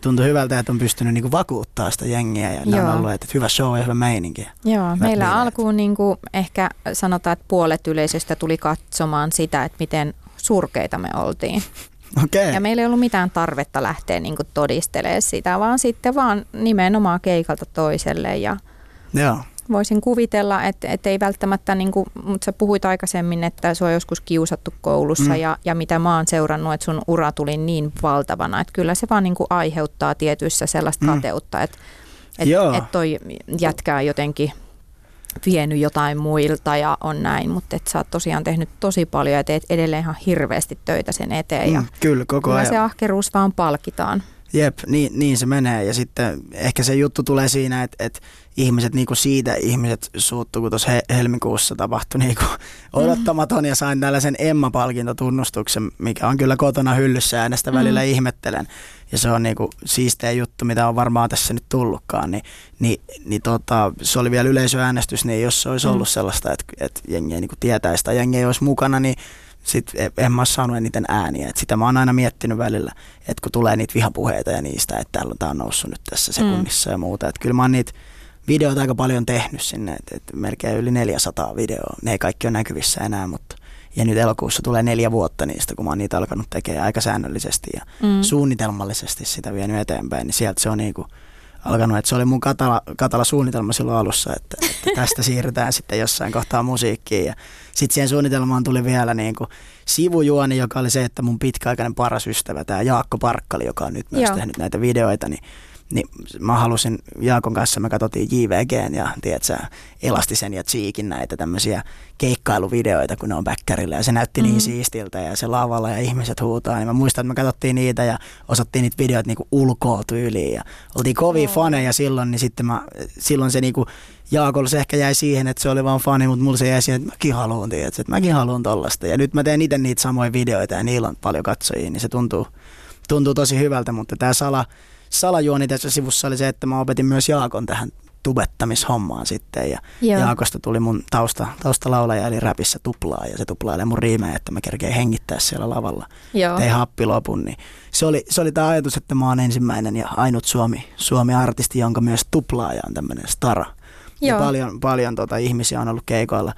Speaker 3: tuntui hyvältä, että on pystynyt niinku vakuuttaa sitä jengiä ja ne
Speaker 2: Joo.
Speaker 3: on ollut, että hyvä show ja hyvä meininki.
Speaker 2: Joo,
Speaker 3: Hyvät
Speaker 2: meillä
Speaker 3: bileet.
Speaker 2: alkuun niin kuin ehkä sanotaan, että puolet yleisöstä tuli katsomaan sitä, että miten surkeita me oltiin.
Speaker 3: Okei.
Speaker 2: Ja meillä ei ollut mitään tarvetta lähteä niin kuin todistelemaan sitä, vaan sitten vaan nimenomaan keikalta toiselle. Ja
Speaker 3: Joo.
Speaker 2: Voisin kuvitella, että, että ei välttämättä, niin kuin, mutta sä puhuit aikaisemmin, että se on joskus kiusattu koulussa
Speaker 3: Mm.
Speaker 2: ja, ja mitä mä oon seurannut, että sun ura tuli niin valtavana, että kyllä se vaan niin kuin aiheuttaa tietyissä sellaista
Speaker 3: Mm.
Speaker 2: kateutta, että, että,
Speaker 3: Joo.
Speaker 2: että toi jätkä on jotenkin vienyt jotain muilta ja on näin, mutta että sä oot tosiaan tehnyt tosi paljon ja teet edelleen ihan hirveästi töitä sen eteen ja
Speaker 3: Mm, kyllä, koko ajan.
Speaker 2: se ahkeruus vaan palkitaan.
Speaker 3: Jep, niin, niin se menee. Ja sitten ehkä se juttu tulee siinä, että, että ihmiset niinku siitä ihmiset suuttuu, kun tuossa he, helmikuussa tapahtui niinku odottamaton ja sain tällaisen Emma-palkintotunnustuksen, mikä on kyllä kotona hyllyssä ja äänestä välillä
Speaker 2: Mm.
Speaker 3: ihmettelen. Ja se on niinku siisteä juttu, mitä on varmaan tässä nyt tullutkaan. Niin, niin, niin tota, se oli vielä yleisöäänestys, niin jos se olisi
Speaker 2: Mm.
Speaker 3: ollut sellaista, että, että jengi ei niinku tietäisi tai jengi ei olisi mukana, niin sitten en mä ole saanut eniten ääniä. Et sitä mä oon aina miettinyt välillä, että kun tulee niitä vihapuheita ja niistä, että täällä on, tää on noussut nyt tässä sekunnissa mm. ja muuta. Että kyllä mä oon niitä videoita aika paljon tehnyt sinne, että et melkein yli 400 videoa. Ne ei kaikki ole näkyvissä enää, mutta ja nyt elokuussa tulee neljä vuotta niistä, kun mä oon niitä alkanut tekemään aika säännöllisesti ja
Speaker 2: Mm.
Speaker 3: mm. suunnitelmallisesti sitä vienyt eteenpäin, niin sieltä se on niinku alkanut, että se oli mun katala, katala suunnitelma silloin alussa, että, että tästä siirrytään sitten jossain kohtaa musiikkiin ja sitten siihen suunnitelmaan tuli vielä niinku sivujuoni, joka oli se, että mun pitkäaikainen paras ystävä, tämä Jaakko Parkkali, joka on nyt myös
Speaker 2: Joo.
Speaker 3: tehnyt näitä videoita, niin niin mä halusin Jaakon kanssa, me katsottiin JVGn ja tiedätkö, Elastisen ja Cheekin näitä tämmöisiä keikkailuvideoita, kun ne on bäkkärillä ja se näytti mm.
Speaker 2: Mm.
Speaker 3: niin siistiltä ja se lavalla ja ihmiset huutaa, niin mä muistan, että me katsottiin niitä ja osattiin niitä videoita niinku ulkoa tyyliin ja oltiin kovia
Speaker 2: Oo.
Speaker 3: faneja silloin, niin sitten mä, silloin se niinku Jaakolla se ehkä jäi siihen, että se oli vaan fani, mutta mulla se jäi siihen, että mäkin haluan, tiedätkö, että mäkin haluan tollasta. Ja nyt mä teen itse niitä samoja videoita ja niillä on paljon katsojia, niin se tuntuu, tuntuu tosi hyvältä, mutta tämä sala, salajuoni tässä sivussa oli se, että mä opetin myös Jaakon tähän tubettamishommaan sitten ja
Speaker 2: Joo.
Speaker 3: Jaakosta tuli mun tausta, taustalaulaja eli räpissä tuplaa ja se tuplailee mun riimejä, että mä kerkeen hengittää siellä lavalla.
Speaker 2: Joo.
Speaker 3: Tein happi lopun, niin se oli, se oli tämä ajatus, että mä oon ensimmäinen ja ainut Suomi, Suomi-artisti, jonka myös tuplaaja on tämmöinen stara. Ja
Speaker 2: Joo.
Speaker 3: paljon, paljon tota, ihmisiä on ollut keikoilla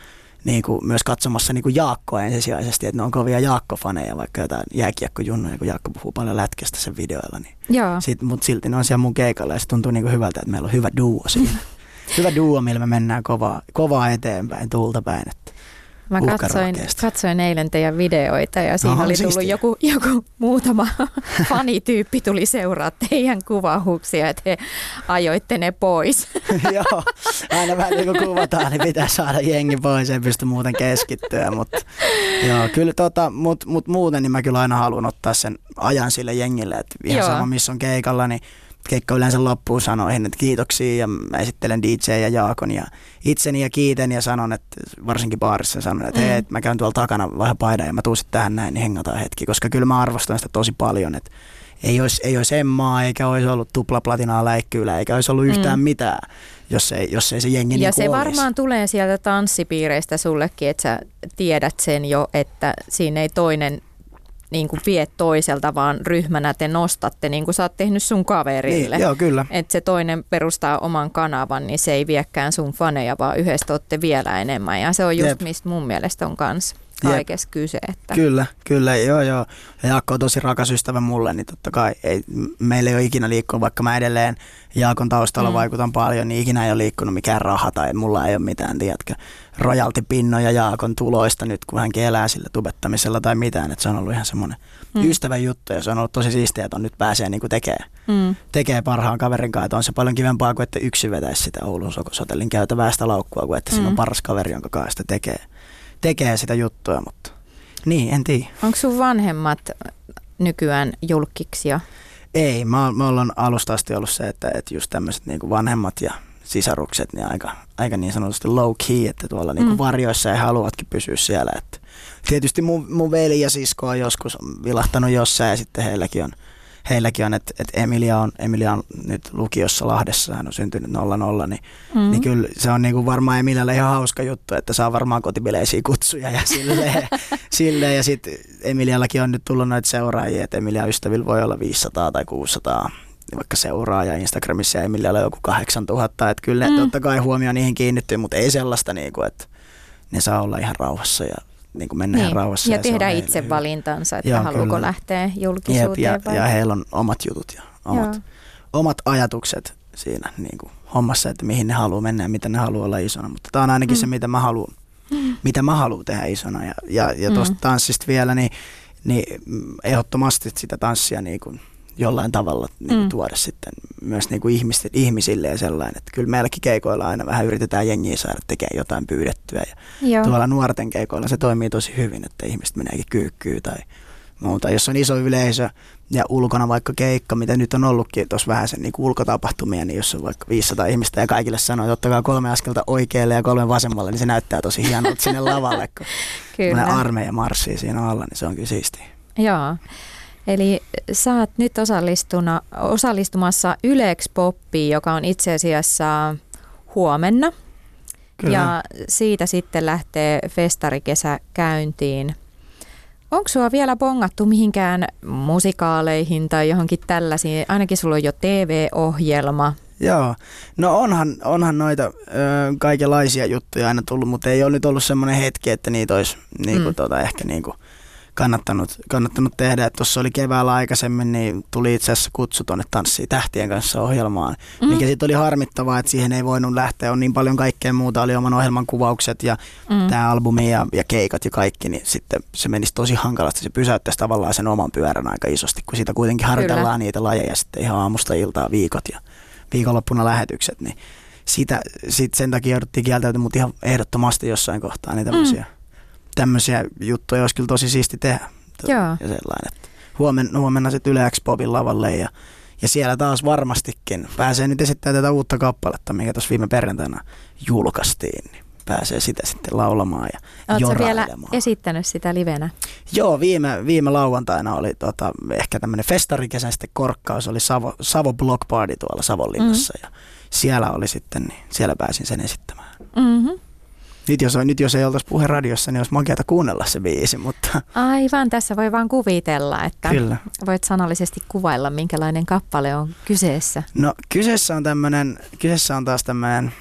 Speaker 3: niin kuin myös katsomassa niin kuin Jaakkoa ensisijaisesti, että ne on kovia Jaakko-faneja, vaikka jotain jääkiekkojunnoja, kun Jaakko puhuu paljon lätkästä sen videoilla. Niin
Speaker 2: Joo.
Speaker 3: sit, mutta silti ne on siellä mun keikalla ja se tuntuu niin kuin hyvältä, että meillä on hyvä duo siinä. hyvä duo, millä me mennään kovaa, kovaa eteenpäin, tuulta päin. Että
Speaker 2: Mä katsoin, katsoin eilen teidän videoita ja siinä
Speaker 3: Oho,
Speaker 2: oli tullut
Speaker 3: siistiä.
Speaker 2: joku, joku muutama fanityyppi tuli seuraa teidän kuvauksia, että he ajoitte ne pois.
Speaker 3: Joo, aina vähän kun kuvataan, niin pitää saada jengi pois, ei pysty muuten keskittyä, mutta joo, kyllä tota, mut, mut muuten niin mä kyllä aina haluan ottaa sen ajan sille jengille, että ihan
Speaker 2: Joo.
Speaker 3: sama missä on keikalla, niin keikka yleensä loppuun sanoihin, että kiitoksia ja mä esittelen DJ ja Jaakon ja itseni ja kiitän ja sanon, että varsinkin baarissa sanon, että
Speaker 2: Mm.
Speaker 3: hei, mä käyn tuolla takana vähän paidan ja mä tuun sitten tähän näin, niin hengataan hetki, koska kyllä mä arvostan sitä tosi paljon, että ei olisi, ei olisi Emmaa, eikä olisi ollut tuplaplatinaa läikkyylä, eikä olisi ollut yhtään
Speaker 2: Mm.
Speaker 3: mitään, jos ei, jos ei se jengi
Speaker 2: Ja
Speaker 3: niin
Speaker 2: se
Speaker 3: olisi.
Speaker 2: varmaan tulee sieltä tanssipiireistä sullekin, että sä tiedät sen jo, että siinä ei toinen niin kuin vie toiselta, vaan ryhmänä te nostatte, niin kuin sä oot tehnyt sun kaverille.
Speaker 3: Niin, joo, kyllä.
Speaker 2: Että se toinen perustaa oman kanavan, niin se ei viekään sun faneja, vaan yhdessä olette vielä enemmän. Ja se on just
Speaker 3: Jep.
Speaker 2: mistä mun mielestä on kans kaikessa kyse. Että...
Speaker 3: Kyllä, kyllä, joo joo. Ja Jaakko on tosi rakas ystävä mulle, niin totta kai ei, meillä ei ole ikinä liikkunut, vaikka mä edelleen Jaakon taustalla mm. vaikutan paljon, niin ikinä ei ole liikkunut mikään raha tai mulla ei ole mitään, tiedätkö, rojaltipinnoja Jaakon tuloista nyt, kun hän elää sillä tubettamisella tai mitään, että se on ollut ihan semmoinen mm. ystävän juttu ja se on ollut tosi siistiä, että on nyt pääsee niin tekemään mm. tekee parhaan kaverin kanssa, että on se paljon kivempaa kuin että yksin vetäisi sitä Oulun Sokosotellin käytävää sitä laukkua, kuin että mm. siinä on mm. paras kaveri, jonka kanssa sitä tekee, tekee sitä juttua, mutta niin, en tiedä.
Speaker 2: Onko sun vanhemmat nykyään julkiksia?
Speaker 3: Ei, mä, mä ollaan alusta asti ollut se, että, että just tämmöiset niin vanhemmat ja sisarukset niin aika, aika niin sanotusti low key, että tuolla niin mm. varjoissa ei haluatkin pysyä siellä. Että tietysti mun, mun veli ja sisko on joskus vilahtanut jossain ja sitten heilläkin on heilläkin on, että, että Emilia, on, Emilia on nyt lukiossa Lahdessa, hän on syntynyt 00, niin, mm. niin kyllä se on niin kuin varmaan Emilialle ihan hauska juttu, että saa varmaan kotibileisiä kutsuja ja silleen. silleen ja sitten Emiliallakin on nyt tullut noita seuraajia, että Emilia ystävillä voi olla 500 tai 600 vaikka seuraaja Instagramissa ja Emilialla joku 8000, että kyllä mm. totta kai huomio niihin kiinnittyy, mutta ei sellaista, niin kuin, että ne saa olla ihan rauhassa ja niin kuin mennä niin. rauhassa.
Speaker 2: Ja, ja tehdä itse hyvä. valintansa, että Joo, haluuko kyllä. lähteä julkisuuteen
Speaker 3: Jep, ja, vai? ja heillä on omat jutut ja omat, omat ajatukset siinä niin kuin hommassa, että mihin ne haluaa mennä ja mitä ne haluaa olla isona. Mutta tämä on ainakin mm. se, mitä mä haluan, mm. mitä mä haluan tehdä isona. Ja, ja, ja tuosta mm. tanssista vielä, niin, niin ehdottomasti sitä tanssia niin kuin – jollain tavalla niin mm. tuoda sitten myös niin kuin ihmisten, ihmisille ja sellainen. Että kyllä meilläkin keikoilla aina vähän yritetään jengiä saada tekemään jotain pyydettyä. Ja Joo. tuolla nuorten keikoilla se toimii tosi hyvin, että ihmiset meneekin kyykkyyn tai muuta. Jos on iso yleisö ja ulkona vaikka keikka, mitä nyt on ollutkin tuossa vähän sen niin ulkotapahtumia, niin jos on vaikka 500 ihmistä ja kaikille sanoo, että ottakaa kolme askelta oikealle ja kolme vasemmalle, niin se näyttää tosi hienolta sinne lavalle, kun kyllä. armeija marssii siinä alla, niin se on kyllä siistiä.
Speaker 2: Joo. Eli sä oot nyt osallistuna, osallistumassa Ylex Poppiin, joka on itse asiassa huomenna. Kyllä. Ja siitä sitten lähtee festarikesä käyntiin. Onko sua vielä bongattu mihinkään musikaaleihin tai johonkin tällaisiin? Ainakin sulla on jo TV-ohjelma.
Speaker 3: Joo, no onhan, onhan noita ö, kaikenlaisia juttuja aina tullut, mutta ei ole nyt ollut semmoinen hetki, että niitä olisi niinku, mm. tota, ehkä niinku, kannattanut, kannattanut tehdä. Tuossa oli keväällä aikaisemmin, niin tuli itse asiassa kutsu tuonne Tanssii tähtien kanssa ohjelmaan, mm. mikä sitten oli harmittavaa, että siihen ei voinut lähteä. On niin paljon kaikkea muuta, oli oman ohjelman kuvaukset ja mm. tämä albumi ja, ja keikat ja kaikki, niin sitten se menisi tosi hankalasti. Se pysäyttäisi tavallaan sen oman pyörän aika isosti, kun siitä kuitenkin harjoitellaan Kyllä. niitä lajeja sitten ihan aamusta iltaa viikot ja viikonloppuna lähetykset, niin sitä, sit sen takia jouduttiin kieltäytymään, mutta ihan ehdottomasti jossain kohtaa niitä. Mm tämmöisiä juttuja olisi kyllä tosi siisti tehdä. Joo. Ja sellainen, että huomenna, huomenna sitten Yle Expobin lavalle ja, ja siellä taas varmastikin pääsee nyt esittämään tätä uutta kappaletta, mikä tuossa viime perjantaina julkaistiin. Niin pääsee sitä sitten laulamaan ja
Speaker 2: Oletko vielä esittänyt sitä livenä?
Speaker 3: Joo, viime, viime lauantaina oli tota, ehkä tämmöinen festarikesän sitten korkkaus, oli Savo, Savo Block Party tuolla Savonlinnassa mm-hmm. ja siellä oli sitten, niin siellä pääsin sen esittämään. Mm-hmm. Nyt jos, nyt jos ei oltaisi puhe radiossa, niin olisi makeata kuunnella se biisi, mutta...
Speaker 2: Aivan, tässä voi vaan kuvitella, että Kyllä. voit sanallisesti kuvailla, minkälainen kappale on kyseessä.
Speaker 3: No kyseessä on tämmöinen, kyseessä on taas tämmöinen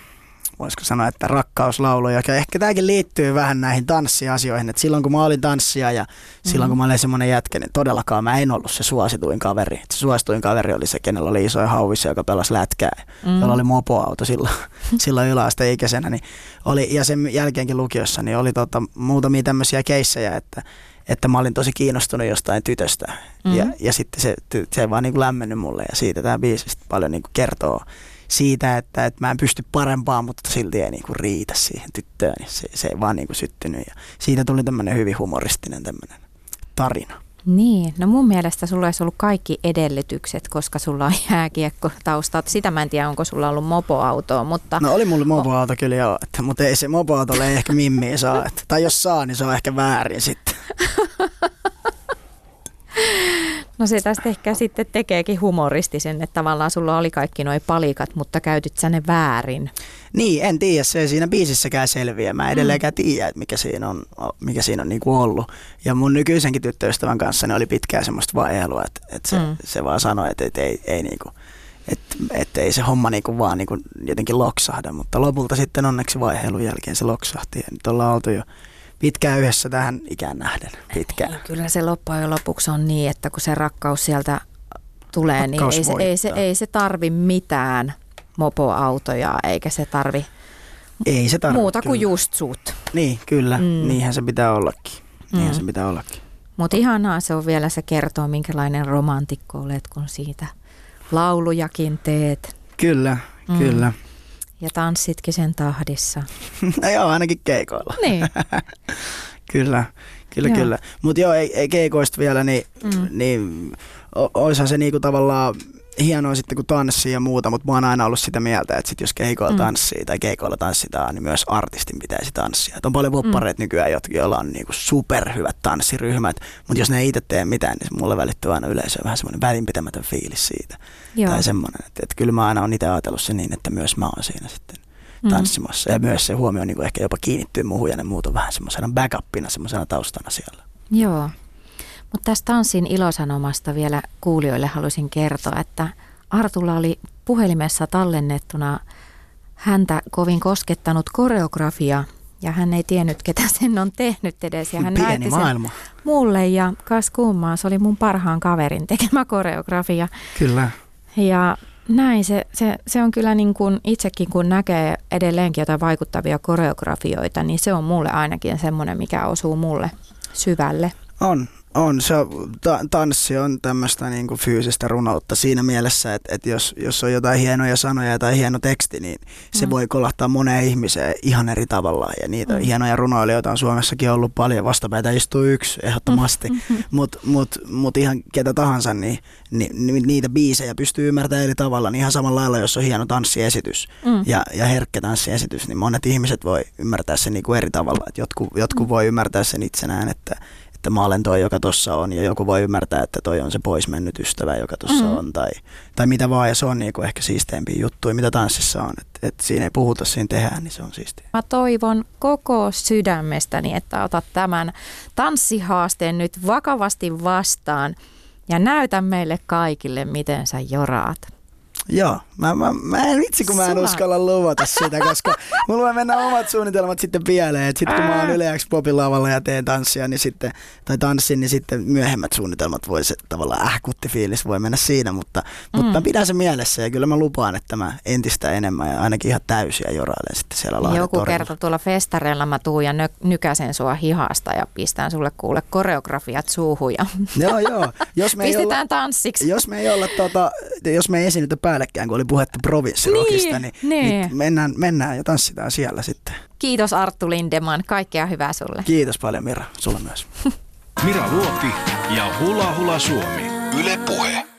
Speaker 3: voisiko sanoa, että rakkauslaulu, joka ehkä tämäkin liittyy vähän näihin tanssiasioihin, että silloin kun mä olin tanssia ja mm-hmm. silloin kun mä olin semmoinen jätkä, niin todellakaan mä en ollut se suosituin kaveri. Se suosituin kaveri oli se, kenellä oli isoja hauvissa, joka pelasi lätkää, mm-hmm. jolla oli mopoauto silloin, silloin yläasteikäisenä. Niin oli, ja sen jälkeenkin lukiossa niin oli tota, muutamia tämmöisiä keissejä, että että mä olin tosi kiinnostunut jostain tytöstä. Mm-hmm. Ja, ja sitten se, se ei vaan niin kuin lämmennyt mulle ja siitä tämä biisi paljon niin kuin kertoo siitä, että, että mä en pysty parempaan, mutta silti ei niinku riitä siihen tyttöön. Niin se, se ei vaan niinku syttynyt. Ja siitä tuli tämmöinen hyvin humoristinen tämmöinen tarina.
Speaker 2: Niin, no mun mielestä sulla olisi ollut kaikki edellytykset, koska sulla on jääkiekko taustat. Sitä mä en tiedä, onko sulla ollut mopoautoa, mutta...
Speaker 3: No oli mulla mopoauto kyllä joo, että, mutta ei se mopoautolle ehkä mimmiä saa. Että, tai jos saa, niin se on ehkä väärin sitten.
Speaker 2: No se tästä ehkä sitten tekeekin humoristisen, että tavallaan sulla oli kaikki nuo palikat, mutta käytyt sä ne väärin.
Speaker 3: Niin, en tiedä, se ei siinä biisissäkään selviä. Mä edelleenkään mm. tiedä, että mikä siinä on, mikä siinä on niinku ollut. Ja mun nykyisenkin tyttöystävän kanssa ne oli pitkään semmoista vaihelua, että, että se, mm. se vaan sanoi, että, että ei, ei niinku, että, että ei se homma niinku vaan niinku jotenkin loksahda, mutta lopulta sitten onneksi vaiheilun jälkeen se loksahti ja nyt ollaan oltu jo pitkään yhdessä tähän ikään nähden. Pitkään.
Speaker 2: Kyllä se loppujen lopuksi on niin, että kun se rakkaus sieltä tulee,
Speaker 3: Rakkaus
Speaker 2: niin ei se, ei, se, ei se tarvi mitään mopoautoja, eikä se tarvi
Speaker 3: Ei se tarvitse.
Speaker 2: muuta kuin
Speaker 3: kyllä.
Speaker 2: just sut.
Speaker 3: Niin, kyllä.
Speaker 2: Mm.
Speaker 3: Niinhän se pitää ollakin. Niinhän
Speaker 2: Mm.
Speaker 3: se pitää ollakin.
Speaker 2: Mutta ihanaa se on vielä, se kertoo minkälainen romantikko olet, kun siitä laulujakin teet
Speaker 3: Kyllä,
Speaker 2: mm.
Speaker 3: kyllä.
Speaker 2: Ja tanssitkin sen tahdissa.
Speaker 3: No joo, ainakin keikoilla.
Speaker 2: Niin.
Speaker 3: Kyllä, kyllä,
Speaker 2: Joo.
Speaker 3: kyllä. Mutta joo, ei, ei keikoista vielä, niin,
Speaker 2: Mm.
Speaker 3: niin o- oishan se niinku tavallaan hienoa sitten kun tanssii ja muuta, mutta mä oon aina ollut sitä mieltä, että sit jos keikoilla
Speaker 2: Mm.
Speaker 3: mm. tanssii tai keikoilla tanssitaan, niin myös artistin pitäisi tanssia. Et on paljon voppareita mm. nykyään, jotka- joilla on niinku superhyvät tanssiryhmät, mutta jos ne ei itse tee mitään, niin mulle välittyy aina yleisöön vähän semmoinen välinpitämätön fiilis siitä.
Speaker 2: Joo.
Speaker 3: Tai semmoinen, että, että kyllä mä aina oon itse ajatellut se niin, että myös mä oon siinä sitten
Speaker 2: Mm.
Speaker 3: tanssimassa. Ja myös se huomio niin ehkä jopa kiinnittyy muuhun ja ne muut on vähän semmoisena backupina, semmoisena taustana siellä.
Speaker 2: Joo. Mutta tästä tanssin ilosanomasta vielä kuulijoille haluaisin kertoa, että Artulla oli puhelimessa tallennettuna häntä kovin koskettanut koreografia ja hän ei tiennyt, ketä sen on tehnyt edes. Ja hän
Speaker 3: Pieni
Speaker 2: näytti sen
Speaker 3: maailma.
Speaker 2: mulle ja kas kummaa, se oli mun parhaan kaverin tekemä koreografia.
Speaker 3: Kyllä.
Speaker 2: Ja näin, se, se, se on kyllä niin kuin itsekin kun näkee edelleenkin jotain vaikuttavia koreografioita, niin se on mulle ainakin semmoinen, mikä osuu mulle syvälle.
Speaker 3: On, on. Se, ta, tanssi on tämmöistä niin kuin fyysistä runoutta siinä mielessä, että, että jos, jos on jotain hienoja sanoja tai hieno teksti, niin se
Speaker 2: Mm.
Speaker 3: voi kolahtaa moneen ihmiseen ihan eri tavalla. Ja niitä
Speaker 2: Mm.
Speaker 3: mm. hienoja runoilijoita on Suomessakin ollut paljon. Vastapäätä istuu yksi ehdottomasti.
Speaker 2: Mm-hmm.
Speaker 3: Mutta mut, mut ihan ketä tahansa, niin, niin, niin niitä biisejä pystyy ymmärtämään eri tavalla. Niin ihan samalla lailla, jos on hieno tanssiesitys
Speaker 2: Mm.
Speaker 3: ja, ja herkkä tanssiesitys, niin monet ihmiset voi ymmärtää sen niin kuin eri tavalla. Et jotkut, jotkut voi ymmärtää sen itsenään, että, että mä olen toi, joka tossa on, ja joku voi ymmärtää, että toi on se pois mennyt ystävä, joka tossa
Speaker 2: Mm.
Speaker 3: on, tai, tai mitä vaan, ja se on niin kuin ehkä siisteimpiä juttuja, mitä tanssissa on. Että et siinä ei puhuta, siinä tehdään, niin se on siistiä.
Speaker 2: Mä toivon koko sydämestäni, että otat tämän tanssihaasteen nyt vakavasti vastaan ja näytä meille kaikille, miten sä joraat.
Speaker 3: Joo, mä, mä, mä en vitsi, kun mä en
Speaker 2: Sulla-
Speaker 3: uskalla luvata sitä, koska mulla voi mennä omat suunnitelmat sitten pieleen. Sitten kun mä oon Yle X Popin lavalla ja teen tanssia, niin sitten, tai tanssin, niin sitten myöhemmät suunnitelmat voi se tavallaan ähkuttifiilis voi mennä siinä, mutta, mm. mutta mä pidän se mielessä ja kyllä mä lupaan, että mä entistä enemmän ja ainakin ihan täysiä jorailen sitten siellä Lahden
Speaker 2: Joku
Speaker 3: torilla.
Speaker 2: kerta tuolla festareilla mä tuun ja nö- nykäsen sua hihasta ja pistän sulle kuule koreografiat suuhun ja
Speaker 3: Joo, joo. Jos me ei olla,
Speaker 2: pistetään tanssiksi.
Speaker 3: jos me ei olla tota, jos me ei esiinnytä päällekkäin, kun oli puhetta provinssirokista,
Speaker 2: Niin,
Speaker 3: niin,
Speaker 2: niin.
Speaker 3: niin mennään, mennään ja tanssitaan siellä sitten.
Speaker 2: Kiitos Arttu Lindeman, kaikkea hyvää sulle.
Speaker 3: Kiitos paljon Mira, sulle myös.
Speaker 1: Mira Luoti ja Hula Hula Suomi. Yle Puhe.